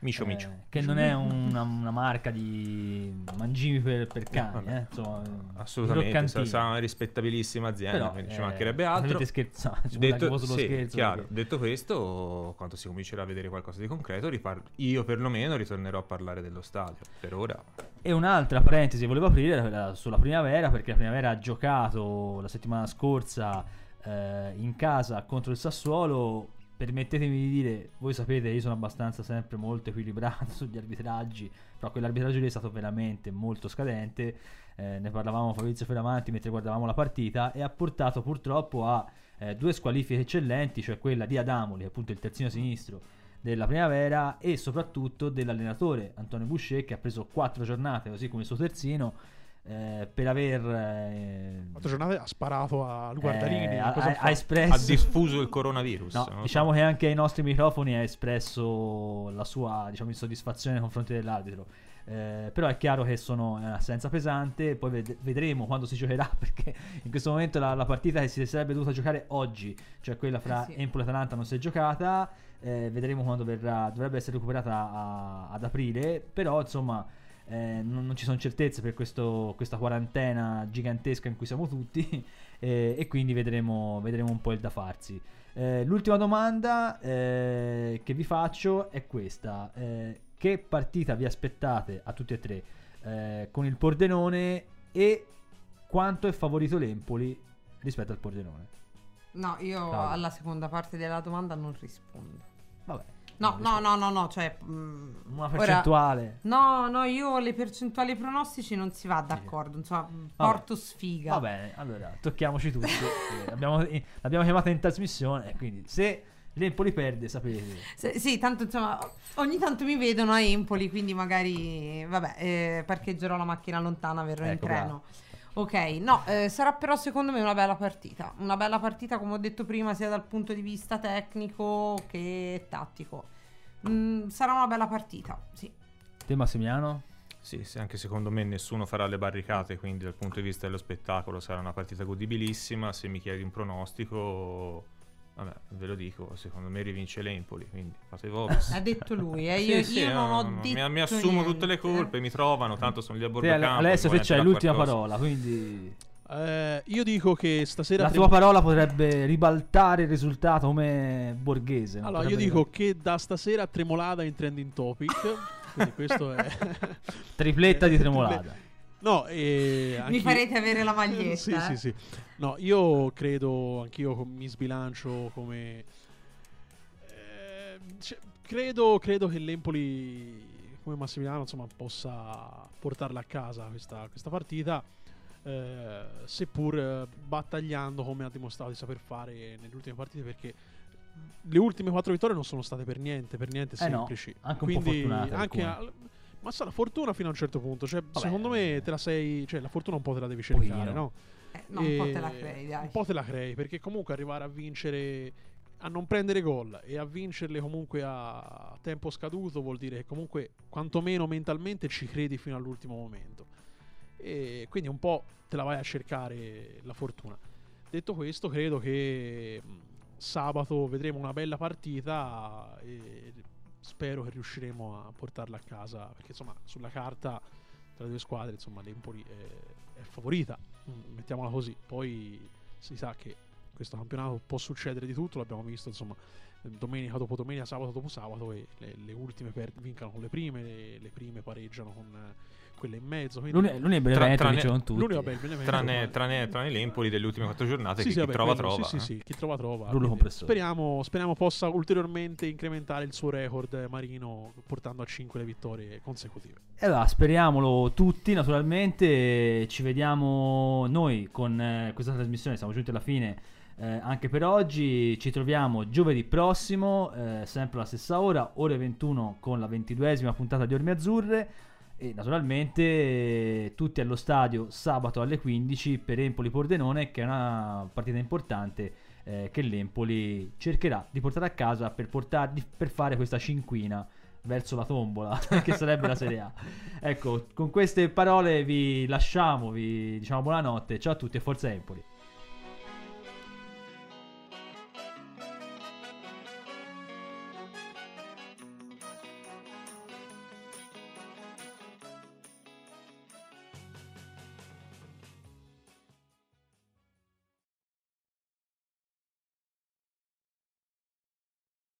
Speaker 3: Micio
Speaker 1: Eh,
Speaker 3: micio.
Speaker 1: che non è una, una marca di mangimi per, per cani,
Speaker 3: Vabbè.
Speaker 1: eh, insomma,
Speaker 3: Assolutamente, sa-
Speaker 1: croccantini.
Speaker 3: sarà una rispettabilissima azienda,
Speaker 1: Però,
Speaker 3: quindi ci
Speaker 1: eh,
Speaker 3: mancherebbe altro.
Speaker 1: Avete scherzato, ci
Speaker 3: Detto, sì,
Speaker 1: scherzo.
Speaker 3: chiaro.
Speaker 1: perché-
Speaker 3: Detto questo, quando si comincerà a vedere qualcosa di concreto, ripar- io perlomeno ritornerò a parlare dello stadio. Per ora,
Speaker 1: E un'altra parentesi volevo aprire sulla primavera, perché la primavera ha giocato la settimana scorsa eh, in casa contro il Sassuolo. Permettetemi di dire, voi sapete, io sono abbastanza sempre molto equilibrato sugli arbitraggi, però quell'arbitraggio lì è stato veramente molto scadente. eh, ne parlavamo Fabrizio Feramanti mentre guardavamo la partita e ha portato purtroppo a eh, due squalifiche eccellenti, cioè quella di Adamoli, appunto il terzino sinistro della primavera e soprattutto dell'allenatore Antonio Boucher che ha preso quattro giornate così come il suo terzino eh, per aver eh,
Speaker 4: Quattro giornate ha sparato a Guardalini.
Speaker 1: eh, ha,
Speaker 4: cosa
Speaker 1: ha- espresso
Speaker 3: ha diffuso il coronavirus.
Speaker 1: No,
Speaker 3: lo
Speaker 1: diciamo
Speaker 3: so.
Speaker 1: che anche ai nostri microfoni ha espresso la sua diciamo, insoddisfazione nei confronti dell'arbitro. Eh, però è chiaro che sono è un'assenza pesante. Poi ved- vedremo quando si giocherà. Perché in questo momento la, la partita che si sarebbe dovuta giocare oggi, cioè quella fra
Speaker 2: Eh sì.
Speaker 1: Empoli e Atalanta, non si è giocata. Eh, vedremo quando verrà. Dovrebbe essere recuperata a- ad aprile. Però insomma. Eh, non, non ci sono certezze per questo- questa quarantena gigantesca in cui siamo tutti eh, e quindi vedremo, vedremo un po' il da farsi. Eh, l'ultima domanda eh, che vi faccio è questa: Eh, che partita vi aspettate a tutti e tre? eh, con il Pordenone e quanto è favorito l'Empoli rispetto al Pordenone.
Speaker 2: No, io
Speaker 1: Claudio.
Speaker 2: alla seconda parte della domanda non rispondo.
Speaker 1: Vabbè.
Speaker 2: No, no, no, no, no, cioè... mm,
Speaker 1: Una
Speaker 2: ora-
Speaker 1: percentuale.
Speaker 2: No, no, io le percentuali pronostici non si va d'accordo, insomma, porto sfiga.
Speaker 1: Va bene, allora tocchiamoci tutti. Eh, abbiamo- eh, l'abbiamo chiamata in trasmissione, quindi se l'Empoli perde, sapete.
Speaker 2: Se- sì, tanto insomma, ogni tanto mi vedono a Empoli, quindi magari, vabbè, eh, parcheggerò la macchina lontana, verrò in
Speaker 1: Ecco,
Speaker 2: treno. Ok, no, eh, sarà però secondo me una bella partita. Una bella partita, come ho detto prima, sia dal punto di vista tecnico che tattico. Mm, sarà una bella partita, sì.
Speaker 1: Te Massimiliano?
Speaker 3: Sì, sì, anche secondo me nessuno farà le barricate, quindi dal punto di vista dello spettacolo sarà una partita godibilissima. Se mi chiedi un pronostico, vabbè, ve lo dico, secondo me rivince l'Empoli, quindi fate Vovis.
Speaker 2: Ha detto lui, eh,
Speaker 3: Sì,
Speaker 2: io,
Speaker 3: sì,
Speaker 2: io non ho
Speaker 3: no, no,
Speaker 2: detto
Speaker 3: mi, mi assumo tutte le
Speaker 2: niente.
Speaker 3: colpe, mi trovano, tanto sono lì a bordo
Speaker 1: Te,
Speaker 3: campo.
Speaker 1: adesso c'hai
Speaker 3: mettono
Speaker 1: l'ultima
Speaker 3: qualcosa.
Speaker 1: parola, quindi
Speaker 4: Eh, io dico che stasera.
Speaker 1: la tua parola potrebbe ribaltare il risultato come borghese. no?
Speaker 4: Allora, io dico che da stasera Tremolada in trending topic. quindi questo è.
Speaker 1: Tripletta di Tremolada.
Speaker 4: No, e
Speaker 2: Mi farete avere la maglietta.
Speaker 4: sì,
Speaker 2: eh.
Speaker 4: sì, sì. No, io credo, anch'io mi sbilancio come... eh, cioè, credo, credo che l'Empoli, come Massimiliano, insomma, possa portarla a casa questa, questa partita, eh, seppur eh, battagliando come ha dimostrato di saper fare nelle ultime partite, perché le ultime quattro vittorie non sono state per niente, per niente
Speaker 1: Eh no,
Speaker 4: semplici.
Speaker 1: anche un po'
Speaker 4: Quindi
Speaker 1: fortunate
Speaker 4: anche ma sa la fortuna fino a un certo punto, cioè,
Speaker 1: Vabbè,
Speaker 4: secondo me te la sei, cioè la fortuna un po' te la devi cercare,
Speaker 1: Pochino.
Speaker 4: no?
Speaker 2: Eh, no, un po'
Speaker 4: E-
Speaker 2: te la crei, dai.
Speaker 4: Un po' te la crei, perché comunque arrivare a vincere, a non prendere gol e a vincerle comunque a tempo scaduto vuol dire che comunque quantomeno mentalmente ci credi fino all'ultimo momento. E quindi un po' te la vai a cercare la fortuna. Detto questo, credo che sabato vedremo una bella partita e spero che riusciremo a portarla a casa, perché insomma sulla carta tra le due squadre insomma l'Empoli è, è favorita, mm, mettiamola così. Poi si sa che questo campionato può succedere di tutto, l'abbiamo visto insomma domenica dopo domenica, sabato dopo sabato e le, le ultime per- vincano con le prime, le, le prime pareggiano con eh, quelle in mezzo. Quindi
Speaker 1: L'uni- L'Uni è Benevento,
Speaker 3: tranne-
Speaker 1: dicevano tutti.
Speaker 4: l'unico bel Benevento,
Speaker 3: Tranne, tranne, tranne l'Empoli delle ultime quattro giornate,
Speaker 4: sì,
Speaker 3: che
Speaker 4: sì,
Speaker 3: chi
Speaker 4: vabbè,
Speaker 3: trova
Speaker 4: quello-
Speaker 3: trova.
Speaker 4: Sì,
Speaker 3: eh.
Speaker 4: sì, sì, chi trova trova. Speriamo, speriamo possa ulteriormente incrementare il suo record eh, Marino portando a 5 le vittorie consecutive.
Speaker 1: E allora, speriamolo tutti, naturalmente. Ci vediamo noi con eh, questa trasmissione. Siamo giunti alla fine eh, anche per oggi. Ci troviamo giovedì prossimo, eh, sempre alla stessa ora, ore 21 con la ventiduesima puntata di Orme Azzurre. E naturalmente tutti allo stadio sabato alle 15 per Empoli Pordenone, che è una partita importante eh, che l'Empoli cercherà di portare a casa per, portar- di- per fare questa cinquina verso la tombola, che sarebbe la Serie A. Ecco, con queste parole vi lasciamo, vi diciamo buonanotte, ciao a tutti e forza Empoli.